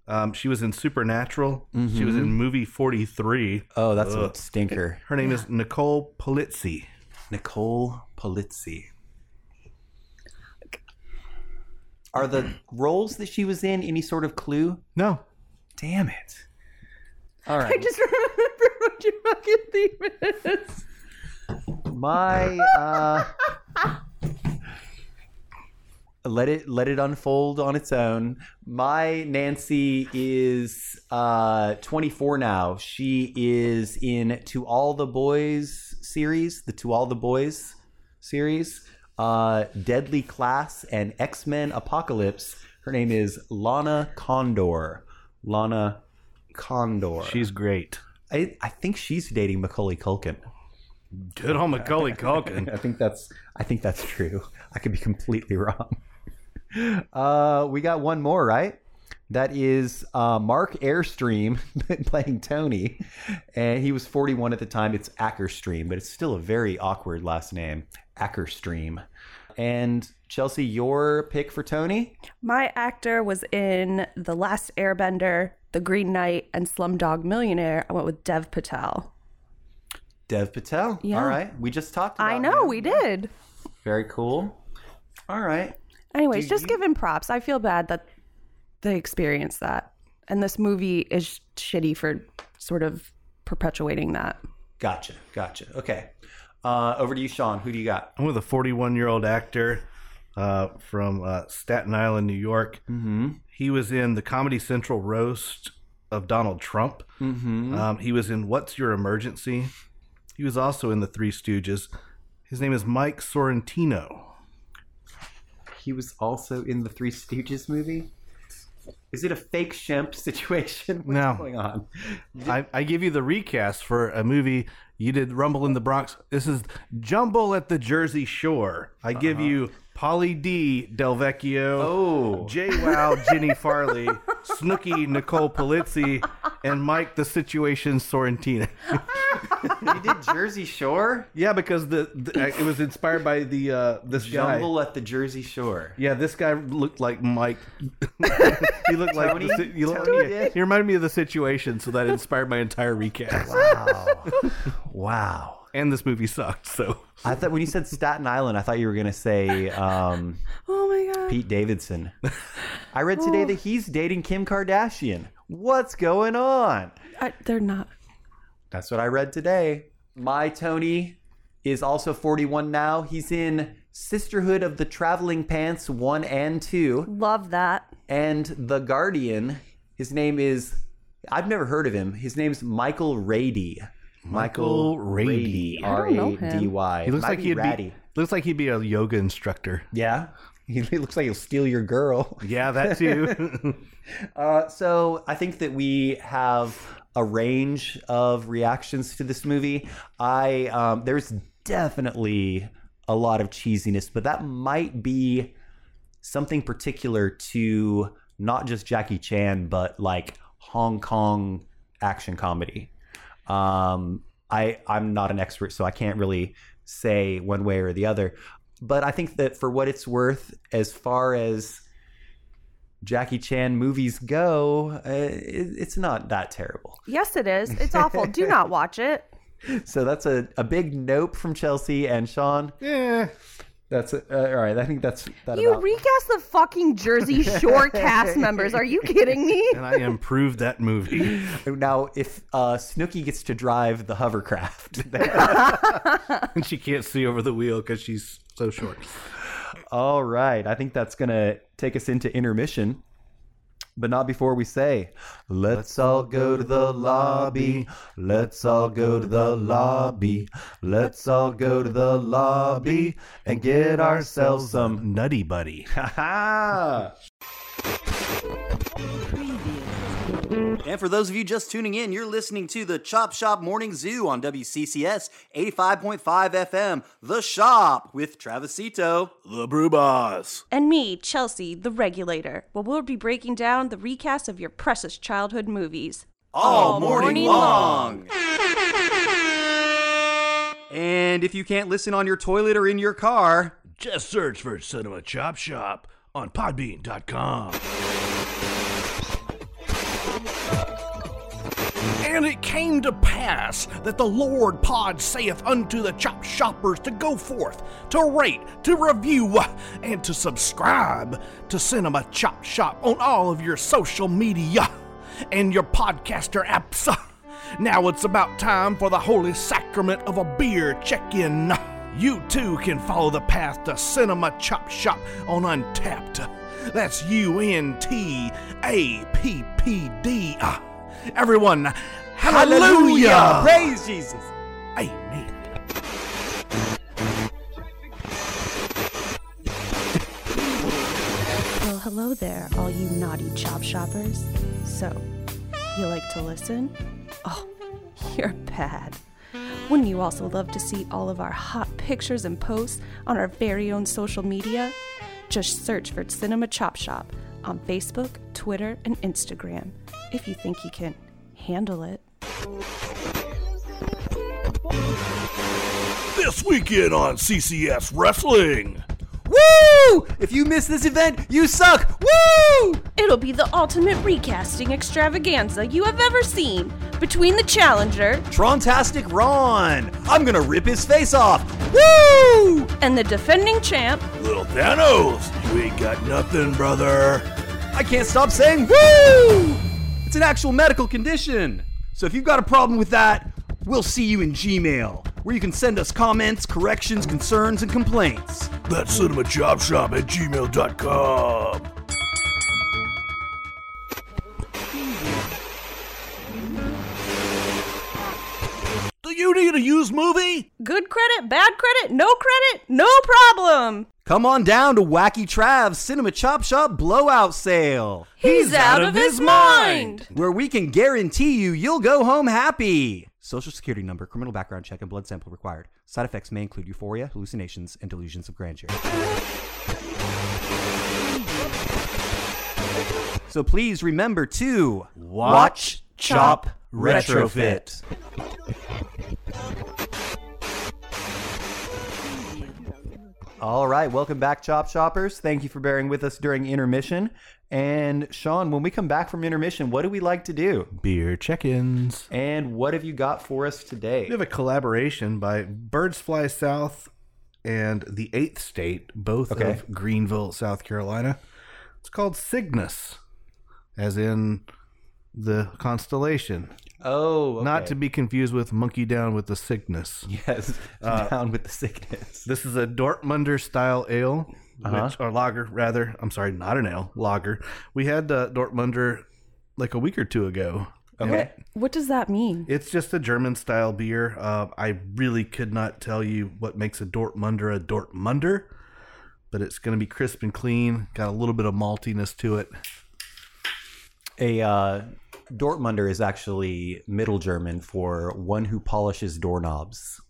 Um, she was in Supernatural. She was in movie 43. Oh, that's a stinker. Her name is Nicole Polizzi. Nicole Polizzi. Are the roles that she was in any sort of clue? No. Damn it. All right. I just remember what your fucking theme is. My uh let it let it unfold on its own. My Nancy is uh 24 now. She is in To All the Boys series, the To All the Boys series, uh Deadly Class and X-Men Apocalypse. Her name is Lana Condor. Lana Condor. She's great. I, I think she's dating Macaulay Culkin. Good on Macaulay Culkin. I think that's I think that's true. I could be completely wrong. Uh, we got one more, right? That is uh, Marc Airstream playing Tony, and he was 41 at the time. It's Akerstream, but it's still a very awkward last name, Akerstream. And Chelsea, your pick for Tony? My actor was in The Last Airbender, The Green Knight, and Slumdog Millionaire. I went with Dev Patel. Dev Patel. Yeah. All right, we just talked. About I know, him. we did. Very cool. All right. Anyways, Do just you- give him props. I feel bad that they experienced that. And this movie is shitty for sort of perpetuating that. Gotcha. Gotcha. Okay. Uh, over to you, Sean. Who do you got? I'm with a 41 year old actor uh, from uh, Staten Island, New York. Mm-hmm. He was in the Comedy Central roast of Donald Trump. Mm-hmm. Um, he was in What's Your Emergency? He was also in The Three Stooges. His name is Mike Sorrentino. He was also in the Three Stooges movie. Is it a fake Shemp situation? What's No. going on? I, I give you the recast for a movie you did Rumble in the Bronx. This is Jumble at the Jersey Shore. I give uh-huh. you Pauly D. Del Vecchio, Oh. J Wow, Jenni Farley, Snooki, Nicole Polizzi, and Mike the Situation Sorrentino. He did Jersey Shore. yeah, because the, the it was inspired by the uh, this guy. Jumble at the Jersey Shore. Yeah, this guy looked like Mike. he looked like Tony? the, you, Tony did? he reminded me of the situation, so that inspired my entire recap. Wow. wow. And this movie sucked, so I thought when you said Staten Island, I thought you were going to say um, Oh my god. Pete Davidson. I read today that he's dating Kim Kardashian. What's going on? I, they're not. That's what I read today. My Tony is also 41 now. He's in Sisterhood of the Traveling Pants 1 and 2 Love that. and The Guardian. His name is I've never heard of him. His name's Michael Rady. Michael Rady. I R don't know A him. D Y. he looks Might like he'd ratty. be looks like he'd be a yoga instructor. Yeah. He looks like he'll steal your girl. Yeah, that too. Uh, so I think that we have a range of reactions to this movie. I um, there's definitely a lot of cheesiness, but that might be something particular to not just Jackie Chan, but like Hong Kong action comedy. Um, I I'm not an expert, so I can't really say one way or the other. But I think that for what it's worth, as far as Jackie Chan movies go, uh, it, it's not that terrible. Yes, it is. It's awful. Do not watch it. So that's a, a big nope from Chelsea and Sean. yeah. That's uh, all right. I think that's that You about. recast the fucking Jersey Shore cast members. Are you kidding me? And I improved that movie. now, if uh, Snooki gets to drive the hovercraft, and she can't see over the wheel because she's so short. all right. I think that's gonna take us into intermission. But not before we say, let's all go to the lobby. Let's all go to the lobby. Let's all go to the lobby and get ourselves some Nutty Buddy. Ha ha! And for those of you just tuning in, you're listening to the Chop Shop Morning Zoo on WCCS 85.5 FM. The Shop with Travisito. The Brew Boss. And me, Chelsea, the regulator. Well, we'll be breaking down the recast of your precious childhood movies. all morning long. And if you can't listen on your toilet or in your car, Just search for Cinema Chop Shop on Podbean.com. it came to pass that the Lord Pod saith unto the chop shoppers to go forth, to rate, to review, and to subscribe to Cinema Chop Shop on all of your social media and your podcaster apps. Now it's about time for the holy sacrament of a beer check in. You too can follow the path to Cinema Chop Shop on Untappd. That's U N T A P P D. Everyone, hallelujah! Praise Jesus! Amen. Well, hello there, all you naughty chop shoppers. So, you like to listen? Oh, you're bad. Wouldn't you also love to see all of our hot pictures and posts on our very own social media? Just search for Cinema Chop Shop on Facebook, Twitter, and Instagram if you think you can handle it. This weekend on CCS Wrestling. Woo! If you miss this event, you suck! Woo! It'll be the ultimate recasting extravaganza you have ever seen between the challenger Trontastic Ron! I'm gonna rip his face off! Woo! and the defending champ, Little Thanos, you ain't got nothing, brother. I can't stop saying woo! It's an actual medical condition. So if you've got a problem with that, we'll see you in Gmail, where you can send us comments, corrections, concerns, and complaints. That's Cinema Chop Shop at gmail.com. Need a used movie? good credit, bad credit, no credit, no problem. Come on down to Wacky Trav's Cinema Chop Shop Blowout Sale, He's, out, of his mind. where we can guarantee you you'll go home happy. Social security number, criminal background check, and blood sample required. Side effects may include euphoria, hallucinations, and delusions of grandeur. So please remember to watch, chop, retrofit. All right, welcome back, Chop Shoppers. Thank you for bearing with us during intermission. And Sean, when we come back from intermission, what do we like to do? Beer check-ins. And what have you got for us today? We have a collaboration by Birds Fly South and the Eighth State, both Okay. of Greenville, South Carolina. It's called Cygnus, as in the constellation. Oh, Not to be confused with Monkey Down with the sickness. yes, down with the sickness. This is a Dortmunder style ale, Uh-huh. which, or lager rather. I'm sorry, not an ale, lager. We had uh, Dortmunder like a week or two ago. Okay. What does that mean? It's just a German style beer. Uh, I really could not tell you what makes a Dortmunder a Dortmunder, but it's going to be crisp and clean. Got a little bit of maltiness to it. A uh, Dortmunder is actually Middle German for one who polishes doorknobs.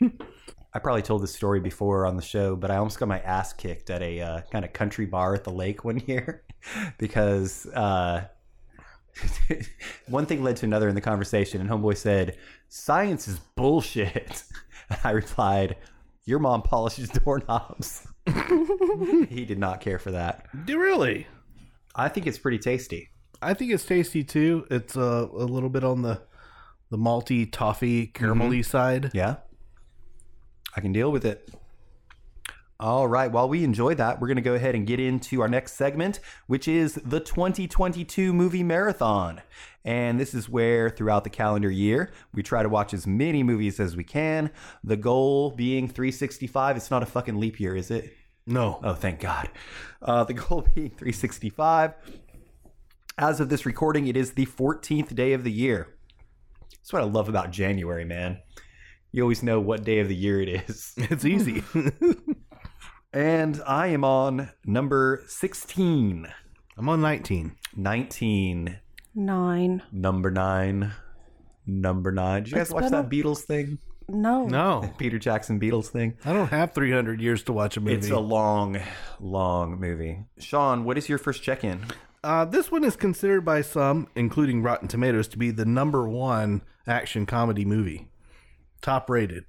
I probably told this story before on the show, but I almost got my ass kicked at a uh, kind of country bar at the lake one year because uh, one thing led to another in the conversation, and Homeboy said, Science is bullshit. I replied, Your mom polishes doorknobs. he did not care for that. Do really? I think it's pretty tasty. I think it's tasty too. It's uh, a little bit on the the malty, toffee, caramelly side. Yeah. I can deal with it. All right. While we enjoy that, we're going to go ahead and get into our next segment, which is the 2022 movie marathon. And this is where, throughout the calendar year, we try to watch as many movies as we can. The goal being 365. It's not a fucking leap year, is it? No, Oh, thank God. Uh, the goal being 365. As of this recording, it is the 14th day of the year. That's what I love about January, man. You always know what day of the year it is. it's easy. And I am on number 16, I'm on 19. 19, Nine. number 9, number 9. Did you guys It's watch been that a- Beatles thing? No. No, Peter Jackson Beatles thing? I don't have 300 years to watch a movie. It's a long, long movie. Sean, what is your first check in? Uh, this one is considered by some, including Rotten Tomatoes, to be the number one action comedy movie. Top rated.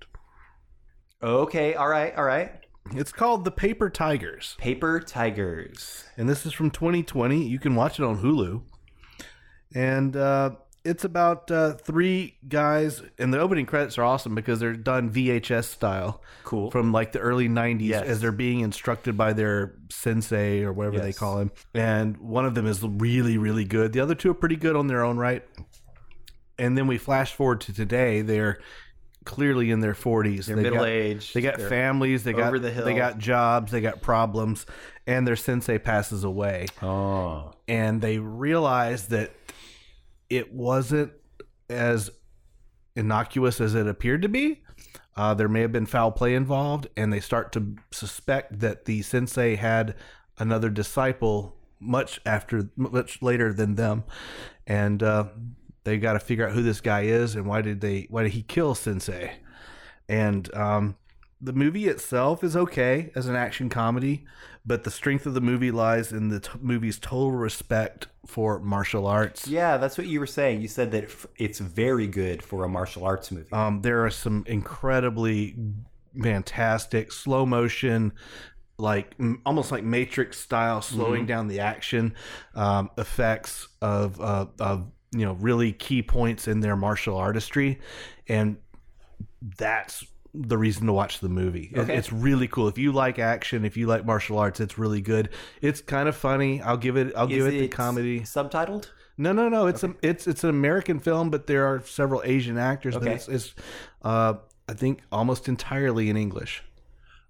Okay, all right, all right. It's called The Paper Tigers. Paper Tigers. And this is from 2020. You can watch it on Hulu. And uh, it's about uh, three guys, and the opening credits are awesome because they're done VHS style. Cool. From like the early 90s Yes. as they're being instructed by their sensei or whatever they call him. And one of them is really, really good. The other two are pretty good on their own right. And then we flash forward to today. They're clearly in their 40s. They're They got- middle-aged. They got families. They got over the hill. They got jobs. They got problems. And their sensei passes away Oh. and they realize that it wasn't as innocuous as it appeared to be. Uh, there may have been foul play involved, and they start to suspect that the sensei had another disciple much after, much later than them, and uh, they got to figure out who this guy is and why did they, why did he kill sensei? And um, the movie itself is okay as an action comedy, but the strength of the movie lies in the t- movie's total respect for martial arts. Yeah, that's what you were saying. You said that it's very good for a martial arts movie. Um, there are some incredibly fantastic slow motion, like m- almost like Matrix style, slowing down the action um, effects of uh, of you know really key points in their martial artistry, and that's the reason to watch the movie. It- Okay. it's really cool. If you like action, if you like martial arts, it's really good. It's kind of funny. I'll give it. I'll Is give it, the comedy. subtitled? No, no, no. It's a it's it's an American film, but there are several Asian actors. But Okay. it's, it's uh, I think almost entirely in English.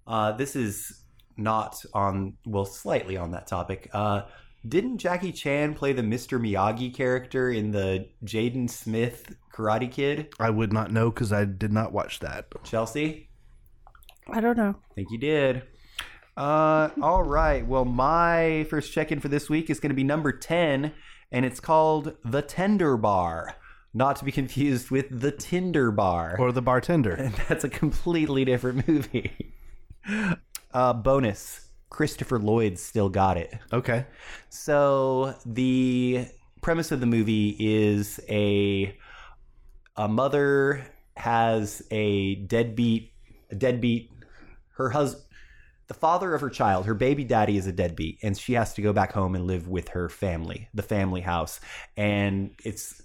Uh, this is not on, well, slightly on that topic. Uh, didn't Jackie Chan play the Mr. Miyagi character in the Jaden Smith Karate Kid? I would not know because I did not watch that. Chelsea? I don't know. I think you did. Uh, all right. Well, my first check in for this week is going to be number 10, and it's called The Tender Bar. Not to be confused with The Tinder Bar. Or the bartender. That's a completely different movie. Uh, bonus Christopher Lloyd still got it. Okay. So the premise of the movie is a a mother has a deadbeat a deadbeat her husband the father of her child her baby daddy is a deadbeat and she has to go back home and live with her family the family house and it's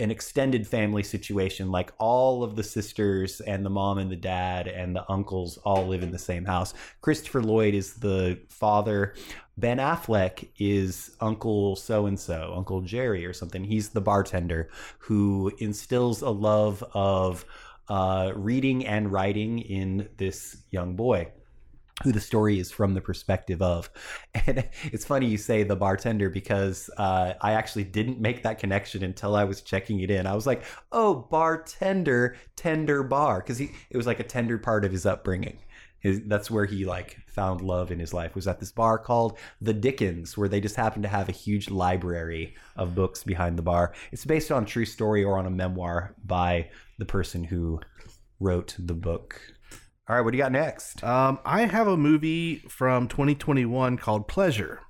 an extended family situation like all of the sisters and the mom and the dad and the uncles all live in the same house. Christopher lloyd is the father. Ben affleck is uncle so and so uncle jerry or something. He's the bartender who instills a love of uh, reading and writing in this young boy who the story is from the perspective of. And it's funny you say the bartender because uh, I actually didn't make that connection until I was checking it in. I was like, oh, bartender, tender bar, because he it was like a tender part of his upbringing. His, that's where he like found love in his life was at this bar called the Dickens, where they just happen to have a huge library of books behind the bar. It's based on a true story or on a memoir by the person who wrote the book. All right, what do you got next? Um, I have a movie from 2021 called Pleasure.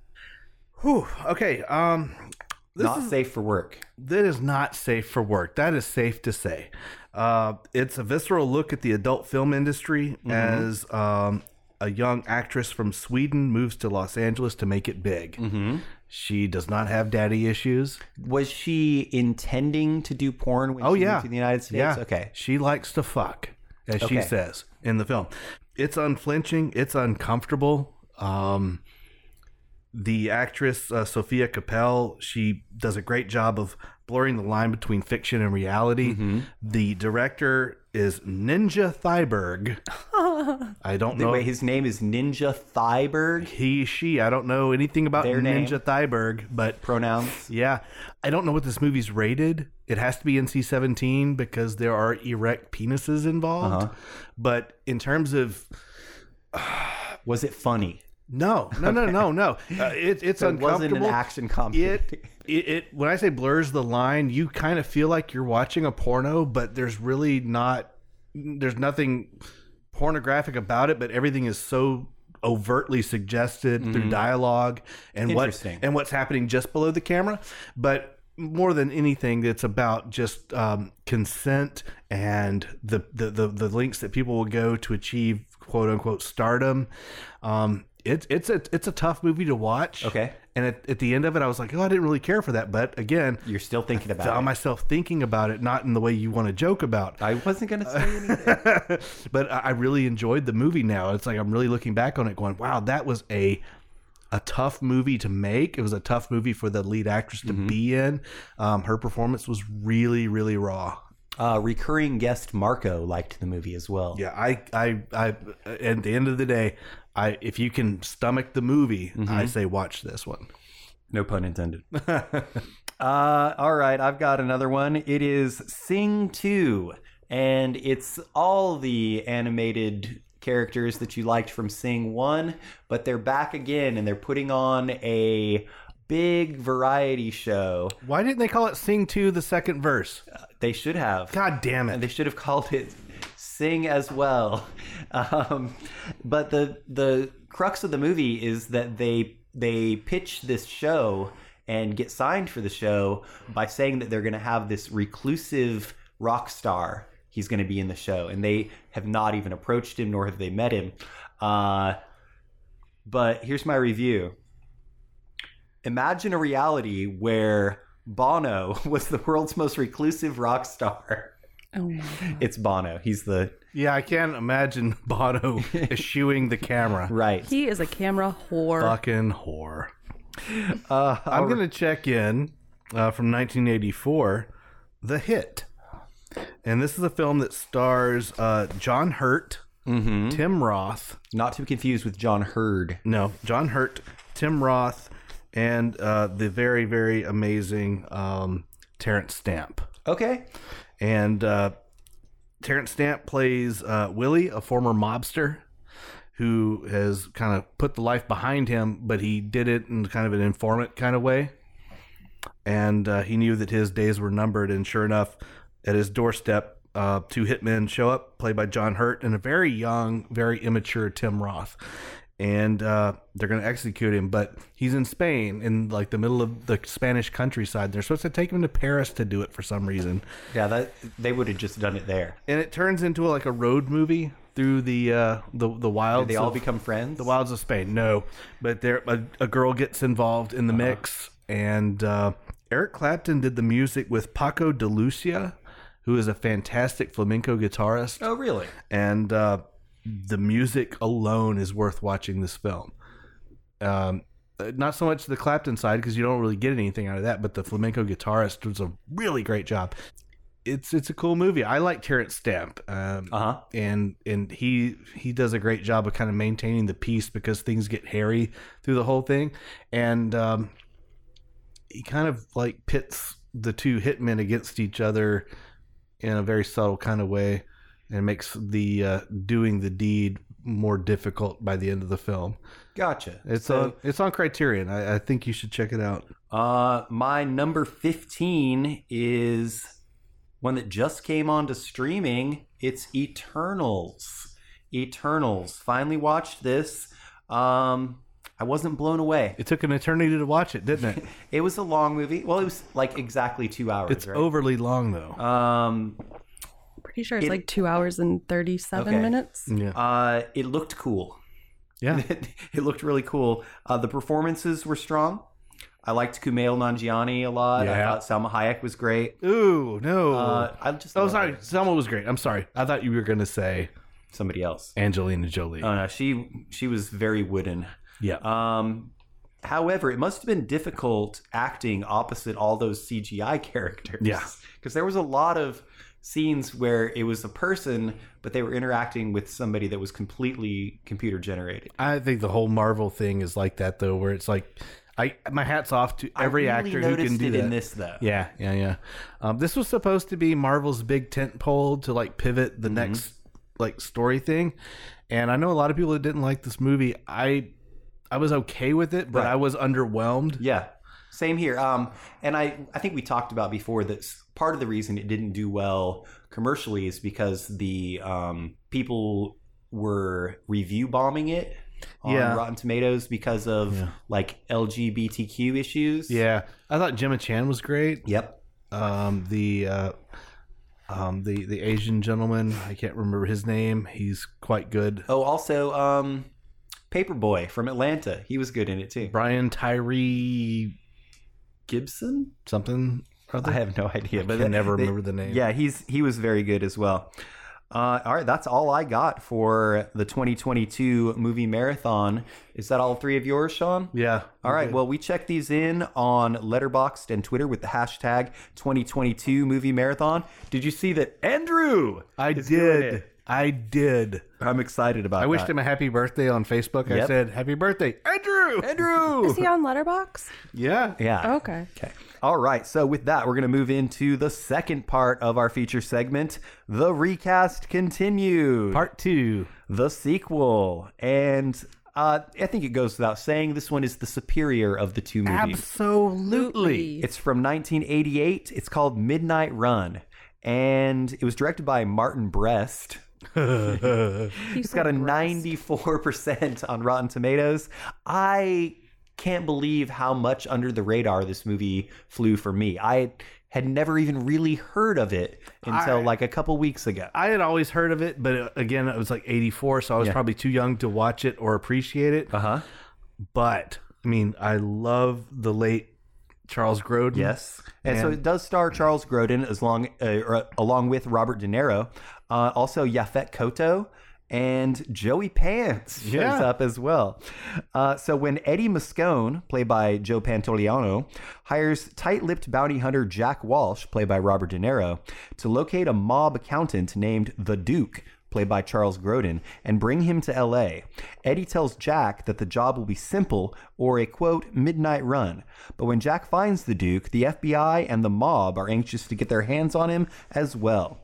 Whew. Okay. Um, this Not is safe for work. that is not safe for work. That is safe to say. Uh, it's a visceral look at the adult film industry as um, a young actress from Sweden moves to Los Angeles to make it big. Mm-hmm. She does not have daddy issues. Was she intending to do porn when Oh she yeah, moved to the United States? Yeah. Okay. She likes to fuck, as she says in the film. It's unflinching. It's uncomfortable. Um, the actress uh, Sofia Kappel, she does a great job of blurring the line between fiction and reality. Mm-hmm. The director is Ninja Thyberg. I don't know. Wait, his name is Ninja Thyberg. he, she. I don't know anything about Their name. Ninja Thyberg, but Pronouns. yeah, I don't know what this movie's rated. It has to be NC seventeen because there are erect penises involved. Uh-huh. But in terms of Was it funny? No, no, no, no, no, uh, it, it's So it wasn't an action comedy. It, it, it, when I say blurs the line, you kind of feel like you're watching a porno, but there's really not. There's nothing pornographic about it, but everything is so overtly suggested through dialogue and what Mm-hmm. And what's happening just below the camera. But more than anything, it's about just um, consent and the, the the the links that people will go to achieve quote unquote stardom. Um, it's it's a it's a tough movie to watch. Okay. And at, at the end of it, I was like, oh, I didn't really care for that. But again, You're still thinking about found it. myself thinking about it, not in the way you want to joke about. I wasn't going to say anything. but I I really enjoyed the movie now. It's like I'm really looking back on it going, wow, that was a a tough movie to make. It was a tough movie for the lead actress to be in. Um, her performance was really, really raw. uh, recurring guest Marco liked the movie as well. Yeah, I, I, I, at the end of the day, I, if you can stomach the movie, I say watch this one. No pun intended. uh, all right, I've got another one. It is Sing 2, and it's all the animated characters that you liked from Sing 1, but they're back again and they're putting on a big variety show. Why didn't they call it "Sing 2 the second verse? They should have. God damn And it! they should have called it sing as well. Um, but the the crux of the movie is that they they pitch this show and get signed for the show by saying that they're going to have this reclusive rock star. He's going to be in the show. And they have not even approached him nor have they met him. Uh, but here's my review. Imagine a reality where bono was the world's most reclusive rock star Oh god. it's Bono. He's the Yeah, I can't imagine Bono eschewing the camera. right. He is a camera whore. Fucking whore. Uh, I'm going to check in uh, from 1984, The Hit. And this is a film that stars uh, John Hurt, mm-hmm. Tim Roth, not to be confused with John Heard. no, John Hurt, Tim Roth, and uh, the very, very amazing um, Terence Stamp. Okay. And uh, Terence Stamp plays uh, Willie, a former mobster who has kind of put the life behind him, but he did it in kind of an informant kind of way. And uh, he knew that his days were numbered. And sure enough, at his doorstep, uh, two hitmen show up, played by John Hurt and a very young, very immature Tim Roth. And uh, they're going to execute him, but he's in Spain, in like the middle of the Spanish countryside. They're supposed to take him to Paris to do it for some reason Yeah, that they would have just done it there. and it turns into like a road movie through the uh, the the wilds. Did they all of, become friends? the wilds of Spain. No, but there a, a girl gets involved in the mix, and uh, Eric Clapton did the music with Paco de Lucia, who is a fantastic flamenco guitarist, Oh, really? and uh, the music alone is worth watching this film. Um, not so much the Clapton side because you don't really get anything out of that, but the flamenco guitarist does a really great job. It's it's a cool movie. I like Terence Stamp, um, Uh huh. and and he he does a great job of kind of maintaining the peace because things get hairy through the whole thing, and um, he kind of like pits the two hitmen against each other in a very subtle kind of way, and makes the uh, doing the deed more difficult by the end of the film. Gotcha. It's So, on it's on Criterion. I, I think you should check it out. Uh, my number 15 is one that just came onto streaming. It's Eternals. Eternals. Finally watched this. Um, I wasn't blown away. It took an eternity to watch it, didn't it? It was a long movie. Well, it was like exactly two hours. It's right? overly long though. Um, Pretty sure it's It- like two hours and 37 Okay. minutes. yeah, uh, it looked cool. yeah. it looked really cool. Uh, the performances were strong. I liked Kumail Nanjiani a lot. I thought Salma Hayek was great. Ooh no. Uh, I just oh, sorry. her. Selma was great. I'm sorry. I thought you were going to say somebody else. Angelina Jolie. Oh no, she she was very wooden. yeah. Um, however, it must have been difficult acting opposite all those CGI characters. Yeah. because there was a lot of scenes where it was a person, but they were interacting with somebody that was completely computer generated. I think the whole Marvel thing is like that though, where it's like, I my hats off to every I really actor who can do it that. in this though. Yeah, yeah, yeah. Um, this was supposed to be Marvel's big tent pole to like pivot the Mm-hmm. next like story thing, and I know a lot of people that didn't like this movie. I I was okay with it, but Right. I was underwhelmed. Yeah, same here. Um, and I I think we talked about before that part of the reason it didn't do well commercially is because the um, people were review bombing it on Yeah. Rotten Tomatoes because of Yeah. like LGBTQ issues. Yeah, I thought Gemma Chan was great. Yep. Um, the uh, um, the the Asian gentleman, I can't remember his name. He's quite good. Oh, also, um, Paperboy from Atlanta. He was good in it too. Brian Tyree Gibson, something. Or I have no idea, but I can never they- remember the name. Yeah, he's he was very good as well. Uh, all right, that's all I got for the 2022 movie marathon. Is that all three of yours, Sean? yeah. All right. Well, we checked these in on Letterboxd and Twitter with the hashtag 2022 movie marathon. Did you see that Andrew? I did. I did. I'm excited about. I wished that. him a happy birthday on Facebook. I said, "Happy birthday, Andrew!" Andrew. Is he on Letterboxd? Yeah. Yeah. Okay. Okay. All right. So with that, we're going to move into the second part of our feature segment, the recast continued, Part two. the sequel, and uh, I think it goes without saying this one is the superior of the two movies. Absolutely. It's from 1988. It's called Midnight Run, and it was directed by Martin Brest. He's got a 94% on Rotten Tomatoes. I can't believe how much under the radar this movie flew for me. I had never even really heard of it until I- like a couple weeks ago. I had always heard of it, but uh, again, it was like 84, so I was Yeah. probably too young to watch it or appreciate it. Uh huh. But, I mean, I love the late Charles Grodin. Yes, and so it does star Charles Grodin as long uh, or, along with Robert De Niro, uh, also Yaphet Kotto and Joey Pants shows Yeah. up as well. Uh, so when Eddie Moscone, played by Joe Pantoliano, hires tight-lipped bounty hunter Jack Walsh, played by Robert De Niro, to locate a mob accountant named the Duke. Played by Charles Grodin, and bring him to LA. Eddie tells Jack that the job will be simple or a quote, midnight run. But when Jack finds the Duke, the FBI and the mob are anxious to get their hands on him as well.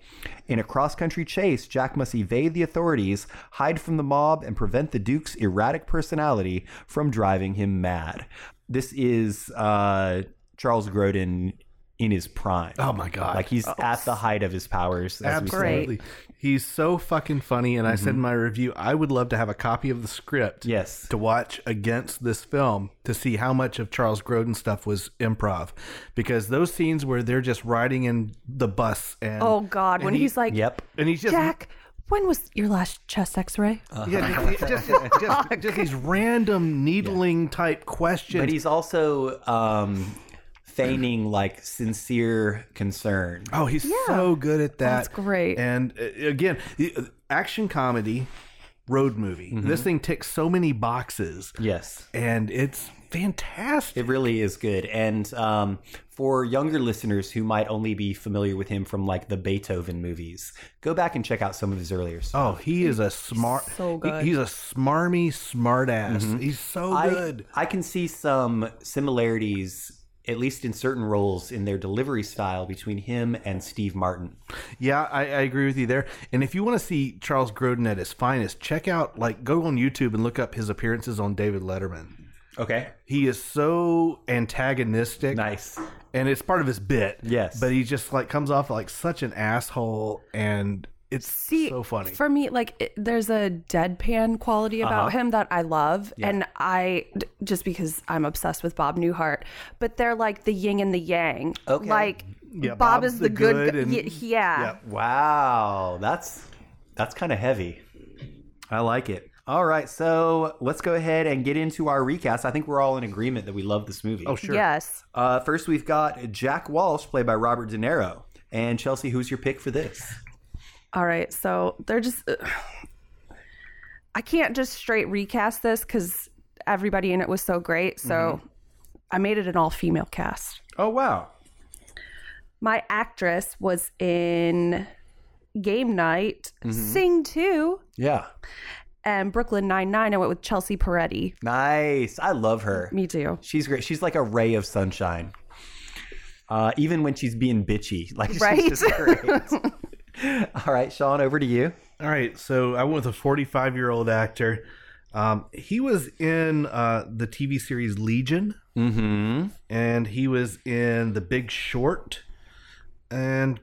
In a cross country chase, Jack must evade the authorities, hide from the mob, and prevent the Duke's erratic personality from driving him mad. This is uh, Charles Grodin in his prime. Oh my God. Like he's at the height of his powers. As we. Absolutely. He's so fucking funny. And I said in my review, I would love to have a copy of the script. Yes. To watch against this film to see how much of Charles Grodin stuff was improv. Because those scenes where they're just riding in the bus and. Oh God, when he- he's like, Yep. And he's just. Jack, when was your last chest X-ray? Yeah, just, just, just, just these random needling type questions. But he's also um, feigning like sincere concern. Oh, he's so good at that. That's great. And uh, again, uh, action comedy, road movie. Mm-hmm. This thing ticks so many boxes, Yes. and it's fantastic. It really is good. And um, for younger listeners who might only be familiar with him from like the Beethoven movies, go back and check out some of his earlier stuff. Oh, he is a smart. So he- good. he's a smarmy smartass. He's so Mm-hmm. I, good. I can see some similarities, at least in certain roles, in their delivery style between him and Steve Martin. Yeah, I, I agree with you there. And if you want to see Charles Grodin at his finest, check out like go on YouTube and look up his appearances on David Letterman. Okay. He is so antagonistic. Nice. and it's part of his bit. Yes. but he just like comes off like such an asshole, and it's See, so funny. For me, like it, there's a deadpan quality about Uh-huh. him that I love, and I just because I'm obsessed with Bob Newhart, but they're like the yin and the yang. Okay. Like Yeah, Bob Bob's is the the, good. good and- y- yeah. Yeah. Wow, that's that's kind of heavy. I like it. All right, so let's go ahead and get into our recast. I think we're all in agreement that we love this movie. oh sure. Yes. Uh, first, we've got Jack Walsh, played by Robert De Niro. And Chelsea, who's your pick for this? All right. So they're just. I can't just straight recast this because everybody in it was so great. So Mm-hmm. I made it an all female cast. Oh wow, My actress was in Game Night, Mm-hmm. Sing 2, yeah, and Brooklyn Nine-Nine. I went with Chelsea Peretti. nice. I love her. Me too. She's great. She's like a ray of sunshine. Uh, even when she's being bitchy, like Right? she's just great. All right, Sean, over to you. All right, so I went with a 45 year old actor. Um, he was in uh, the TV series Legion, Mm-hmm. and he was in The Big Short, and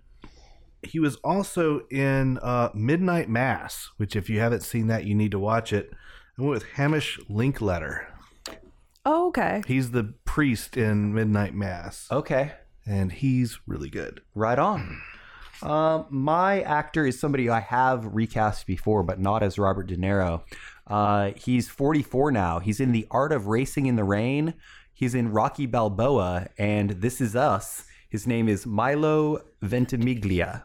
he was also in uh, Midnight Mass, which if you haven't seen that, you need to watch it. I went with Hamish Linklater. Oh, okay. He's the priest in Midnight Mass, Okay, and he's really good. right on. Um, my actor is somebody I have recast before, but not as Robert De Niro. Uh, he's 44 now. He's in The Art of Racing in the Rain. He's in Rocky Balboa, and This Is Us. His name is Milo Ventimiglia.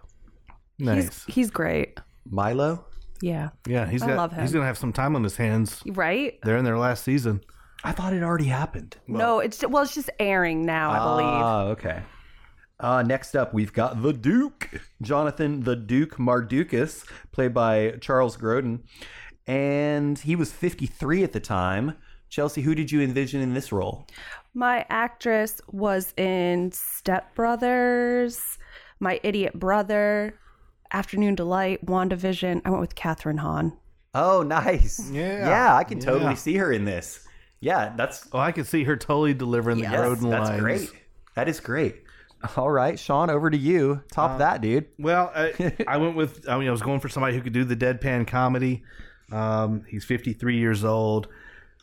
Nice. He's, he's great. Milo? Yeah. yeah, he's I got. love him. He's gonna have some time on his hands. Right? They're in their last season. I thought it already happened. no, it's well, it's just airing now, I believe. Ah, okay. Uh, next up, we've got the Duke, Jonathan the Duke Mardukas, played by Charles Grodin, and he was 53 at the time. Chelsea, who did you envision in this role? My actress was in Step Brothers, My Idiot Brother, Afternoon Delight, WandaVision. I went with Kathryn Hahn. Oh, nice. Yeah. yeah, I can totally Yeah. see her in this. Yeah, that's Oh, I can see her totally delivering Yes. the Grodin that's lines. great. That is great. All right, Sean, over to you. Top Uh, that, dude. Well, I, I went with. I mean, I was going for somebody who could do the deadpan comedy. Um, he's 53 years old.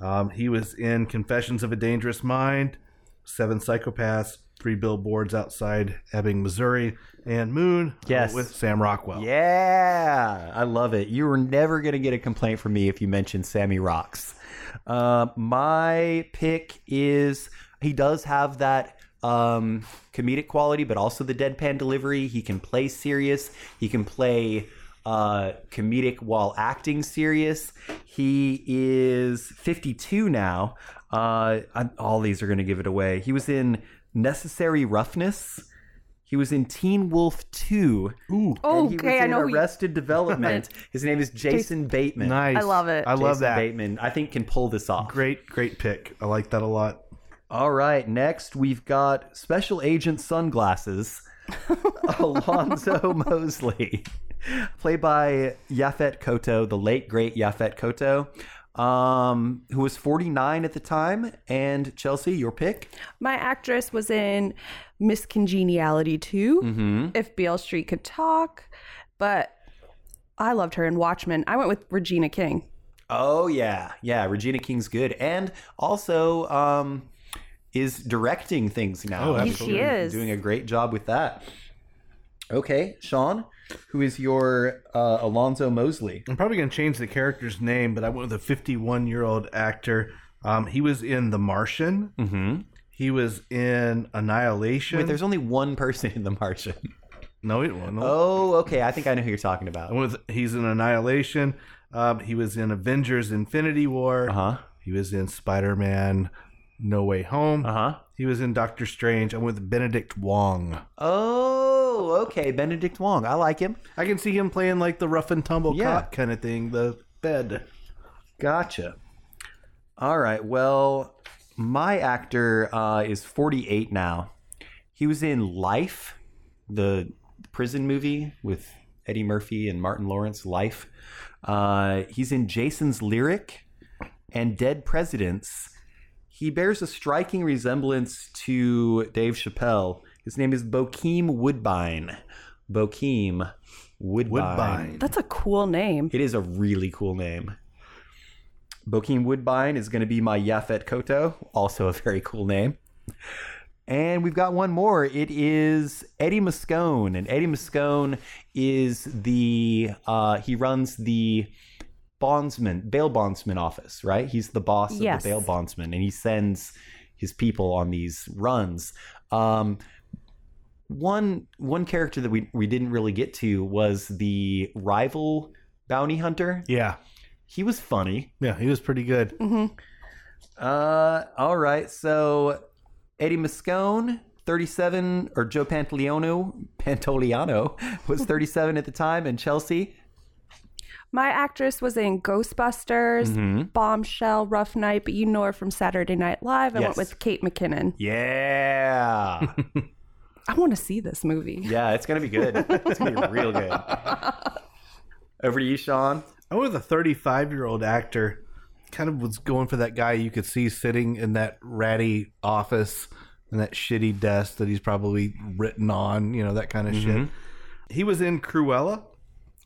Um, he was in Confessions of a Dangerous Mind, Seven Psychopaths, Three Billboards Outside Ebbing, Missouri, and Moon. Went Yes. with Sam Rockwell. Yeah, I love it. You were never going to get a complaint from me if you mentioned Sammy Rocks. Uh, my pick is he does have that um, comedic quality, but also the deadpan delivery. He can play serious. He can play uh, comedic while acting serious. He is 52 now. Uh, I, all these are going to give it away. He was in Necessary Roughness. He was in Teen Wolf 2. Ooh. Oh, he okay, was I know who you- Arrested Development. His name is Jason Bateman. Nice. I love it. I love Jason that. Bateman, I think, can pull this off. Great, great pick. I like that a lot. All right, next we've got Special Agent Sunglasses, Alonzo Mosley, played by Yaphet Kotto, the late great Yaphet Kotto, um, who was 49 at the time. And Chelsea, your pick? My actress was in Miss Congeniality 2, If Beale Street Could Talk, but I loved her in Watchmen. I went with Regina King. Oh yeah, yeah. Regina King's good, and also um, is directing things now. Oh, Yes, she is. doing a great job with that. Okay, Sean, who is your uh, Alonzo Mosley? I'm probably going to change the character's name, but I went with a 51 year old actor. Um, he was in The Martian. Mm-hmm. He was in Annihilation. Wait, there's only one person in The Martian. no, it wasn't. Oh, okay. I think I know who you're talking about. with, he's in Annihilation. Um, he was in Avengers: Infinity War. Uh huh. He was in Spider Man: No Way Home. Uh huh. He was in Doctor Strange. I'm with Benedict Wong. Oh, okay. Benedict Wong. I like him. I can see him playing like the rough and tumble Yeah. cop kind of thing. The bed. Gotcha. All right. Well, my actor uh, is 48 now. He was in Life, the prison movie with Eddie Murphy and Martin Lawrence. Life. Uh, he's in Jason's Lyric and Dead Presidents. He bears a striking resemblance to Dave Chappelle. His name is Bokeem Woodbine. Bokeem Woodbine. Woodbine. That's a cool name. It is a really cool name. Bokeem Woodbine is going to be my Yaphet Kotto, also a very cool name. And we've got one more. It is Eddie Moscone, and Eddie Moscone is the uh, he runs the bondsman bail bondsman office, right? He's the boss of Yes. the bail bondsman, and he sends his people on these runs. Um, one one character that we we didn't really get to was the rival bounty hunter. Yeah. He was funny. Yeah, he was pretty good. Uh, all right. So Eddie Moscone, 37, or Joe Pantoliano, Pantoliano was 37 at the time, and Chelsea. My actress was in Ghostbusters, Mm-hmm. Bombshell, Rough Night, but you know her from Saturday Night Live. I Yes. went with Kate McKinnon. Yeah. I want to see this movie. yeah, it's going to be good. It's going to be real good. Over to you, Sean. I went with a 35 year old actor. Kind of was going for that guy you could see sitting in that ratty office and that shitty desk that he's probably written on, you know, that kind of shit. He was in Cruella.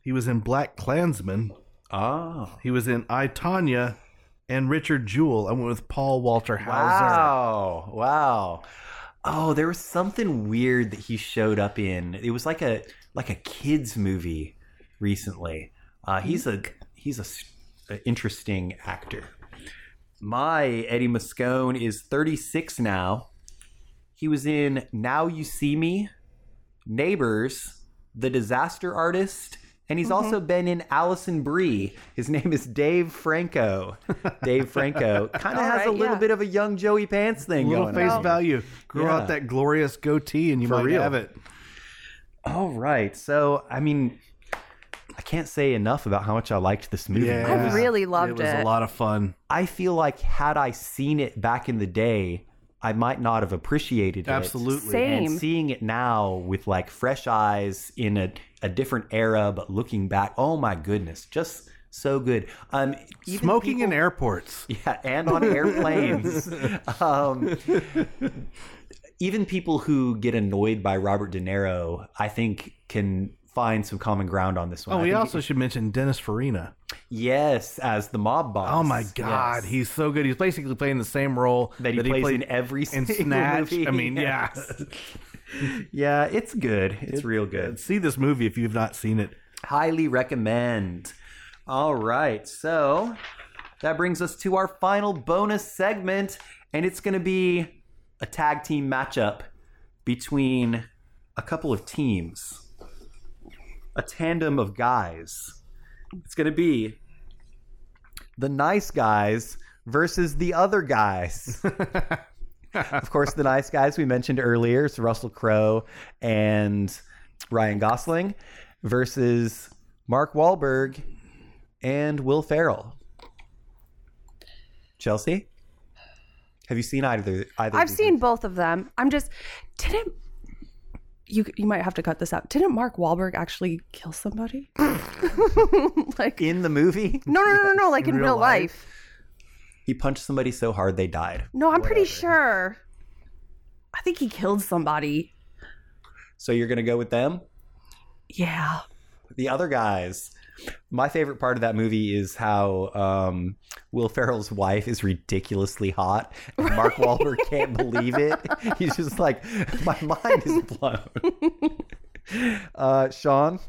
He was in Black Klansman. Oh. He was in I, Tanya and Richard Jewell. I went with Paul Walter Hauser. Wow. Wow. Oh, there was something weird that he showed up in. It was like a like a kids movie recently. Uh, he's a he's a, a interesting actor. My Eddie Moscone is 36 now. He was in Now You See Me, Neighbors, The Disaster Artist, and he's mm-hmm. also been in Alison Brie. His name is Dave Franco. Dave Franco kind of All has a little yeah. bit of a young Joey Pants thing a Little going face on. value. Grow Yeah. out that glorious goatee, and you For might real. have it. All right. So, I mean, I can't say enough about how much I liked this movie. Yeah. I really loved It was it. Was a lot of fun. I feel like had I seen it back in the day, I might not have appreciated it. Absolutely. Same. And seeing it now with like fresh eyes in a, a different era, but looking back, oh my goodness, just so good. Um, even Smoking in airports. yeah, and on airplanes. um, even people who get annoyed by Robert De Niro, I think, can find some common ground on this one. Oh, I we also should mention Dennis Farina. yes, as the mob boss. Oh my God, Yes. he's so good. He's basically playing the same role that he plays in every in Snatch. movie. I mean, yeah. yeah, it's good. It's real good. See this movie if you've not seen it. Highly recommend. All right, so that brings us to our final bonus segment, and it's going to be a tag team matchup between a couple of teams, a tandem of guys. It's going to be the nice guys versus the other guys. of course, the nice guys we mentioned earlier is Russell Crowe and Ryan Gosling versus Mark Wahlberg and Will Ferrell. Chelsea, have you seen either? Either? I've seen both of them. I'm just didn't you you might have to cut this out. Didn't Mark Wahlberg actually kill somebody? like in the movie. no no no no no like in, real real, life? life. He punched somebody so hard they died. No, I'm pretty sure. I think he killed somebody. So you're gonna go with them? Yeah. the other guys. My favorite part of that movie is how um, Will Ferrell's wife is ridiculously hot, and Mark Wahlberg can't believe it. He's just like, my mind is blown. Uh, Sean,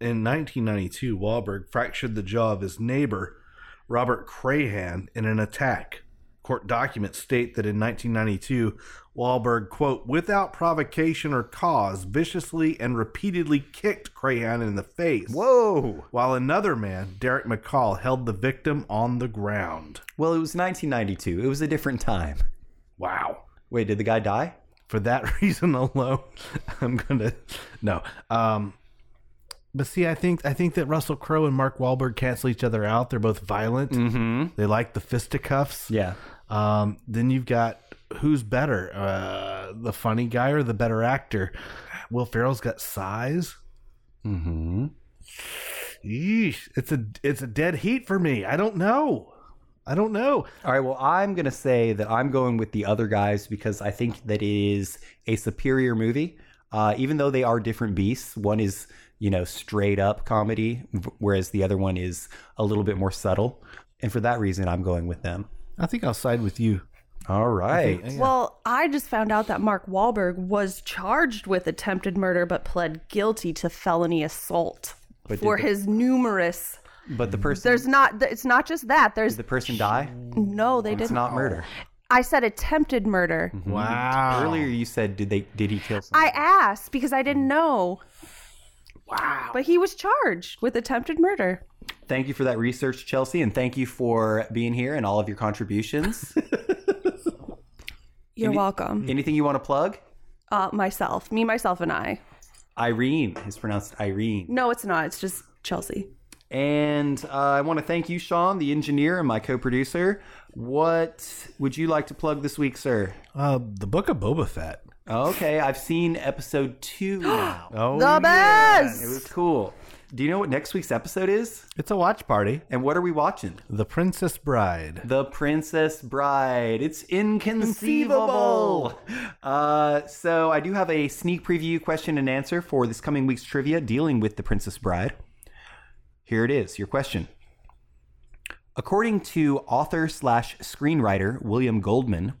In 1992, Wahlberg fractured the jaw of his neighbor, Robert Crahan, in an attack. Court documents state that in 1992, Wahlberg, quote, without provocation or cause, viciously and repeatedly kicked Crahan in the face. whoa. While another man, Derek McCall, held the victim on the ground. Well, it was 1992. It was a different time. Wow. Wait, did the guy die? For that reason alone, I'm gonna no. Um, but see, I think I think that Russell Crowe and Mark Wahlberg cancel each other out. They're both violent. Mm-hmm. They like the fisticuffs. Yeah. Um, then you've got who's better, uh, the funny guy or the better actor? Will Ferrell's got size. Mm-hmm. Yeesh, it's a it's a dead heat for me. I don't know. I don't know. All right. Well, I'm going to say that I'm going with the other guys because I think that it is a superior movie. Uh, even though they are different beasts, one is, you know, straight up comedy, whereas the other one is a little bit more subtle. And for that reason, I'm going with them. I think I'll side with you. All right. Well, I just found out that Mark Wahlberg was charged with attempted murder but pled guilty to felony assault But for did the- his numerous But the person, There's not it's not just that. There's did the person die? no, they It's didn't. It's not murder. I said attempted murder. Mm-hmm. Wow. Earlier, you said, did they? Did he kill someone? I asked because I didn't know. Wow. But he was charged with attempted murder. Thank you for that research, Chelsea, and thank you for being here and all of your contributions. You're Any- welcome. Anything you want to plug? Uh, myself, me, myself, and I. Irene is pronounced Irene. No, it's not. It's just Chelsea. And uh, I want to thank you, Sean, the engineer and my co-producer. What would you like to plug this week, sir? Uh, the book of Boba Fett. Okay, I've seen episode two now. Oh, The best. It was cool. Do you know what next week's episode is? It's a watch party. And what are we watching? The Princess Bride. The Princess Bride. It's inconceivable. Uh, so I do have a sneak preview question and answer for this coming week's trivia dealing with The Princess Bride. Here it is. Your question. According to author slash screenwriter William Goldman,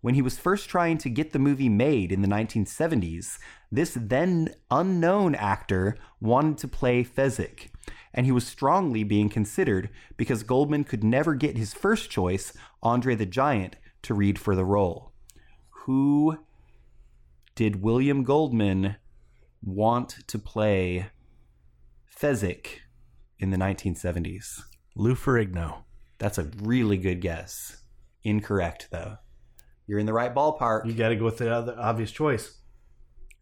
When he was first trying to get the movie made in the 1970s, this then unknown actor wanted to play Fezzik, and he was strongly being considered because Goldman could never get his first choice, Andre the Giant, to read for the role. Who did William Goldman want to play Fezzik in the 1970s? Lou Ferrigno. That's a really good guess. Incorrect, though. You're in the right ballpark. You got to go with the other obvious choice.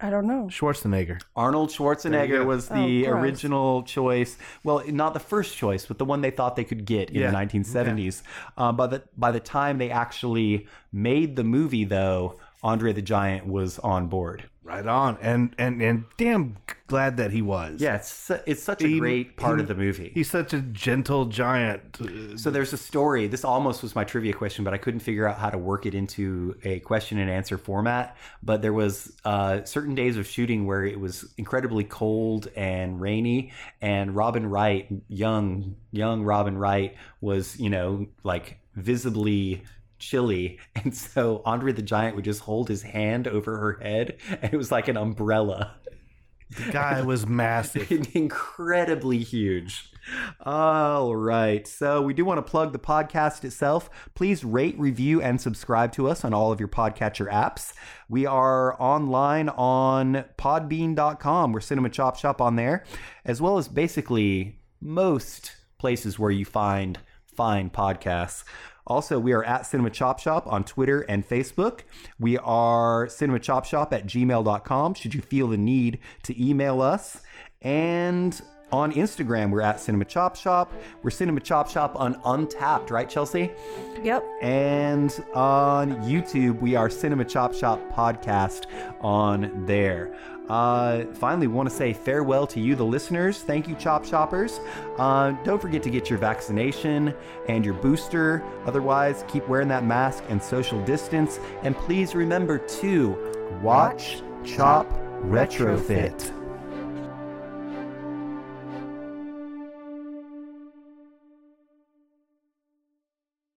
I don't know. Schwarzenegger. Arnold Schwarzenegger was Oh, the gross. original choice. Well, not the first choice, but the one they thought they could get in Yeah. the 1970s. Uh, by the by the time they actually made the movie, though, Andre the Giant was on board. Right on. And and and damn glad that he was. Yeah, it's su- it's such a great part he- of the movie. He's such a gentle giant. Uh, So there's a story. This almost was my trivia question, but I couldn't figure out how to work it into a question and answer format. But there was uh, certain days of shooting where it was incredibly cold and rainy, and Robin Wright, young young Robin Wright, was you know like visibly chilly and so andre the giant would just hold his hand over her head and it was like an umbrella The guy was massive. incredibly huge. All right. So we do want to plug the podcast itself. Please rate, review, and subscribe to us on all of your podcatcher apps. We are online on podbean.com. We're Cinema Chop Shop on there, as well as basically most places where you find fine podcasts. Also, we are at Cinema Chop Shop on Twitter and Facebook. We are cinemachopshop at gmail.com should you feel the need to email us. And on Instagram, we're at Cinema Chop Shop. We're Cinema Chop Shop on Untappd, right, Chelsea? Yep. And on YouTube, we are Cinema Chop Shop Podcast on there. Uh, finally, want to say farewell to you, the listeners. Thank you, Chop Shoppers. Uh, don't forget to get your vaccination and your booster. Otherwise, keep wearing that mask and social distance. And please remember to watch, chop, retrofit.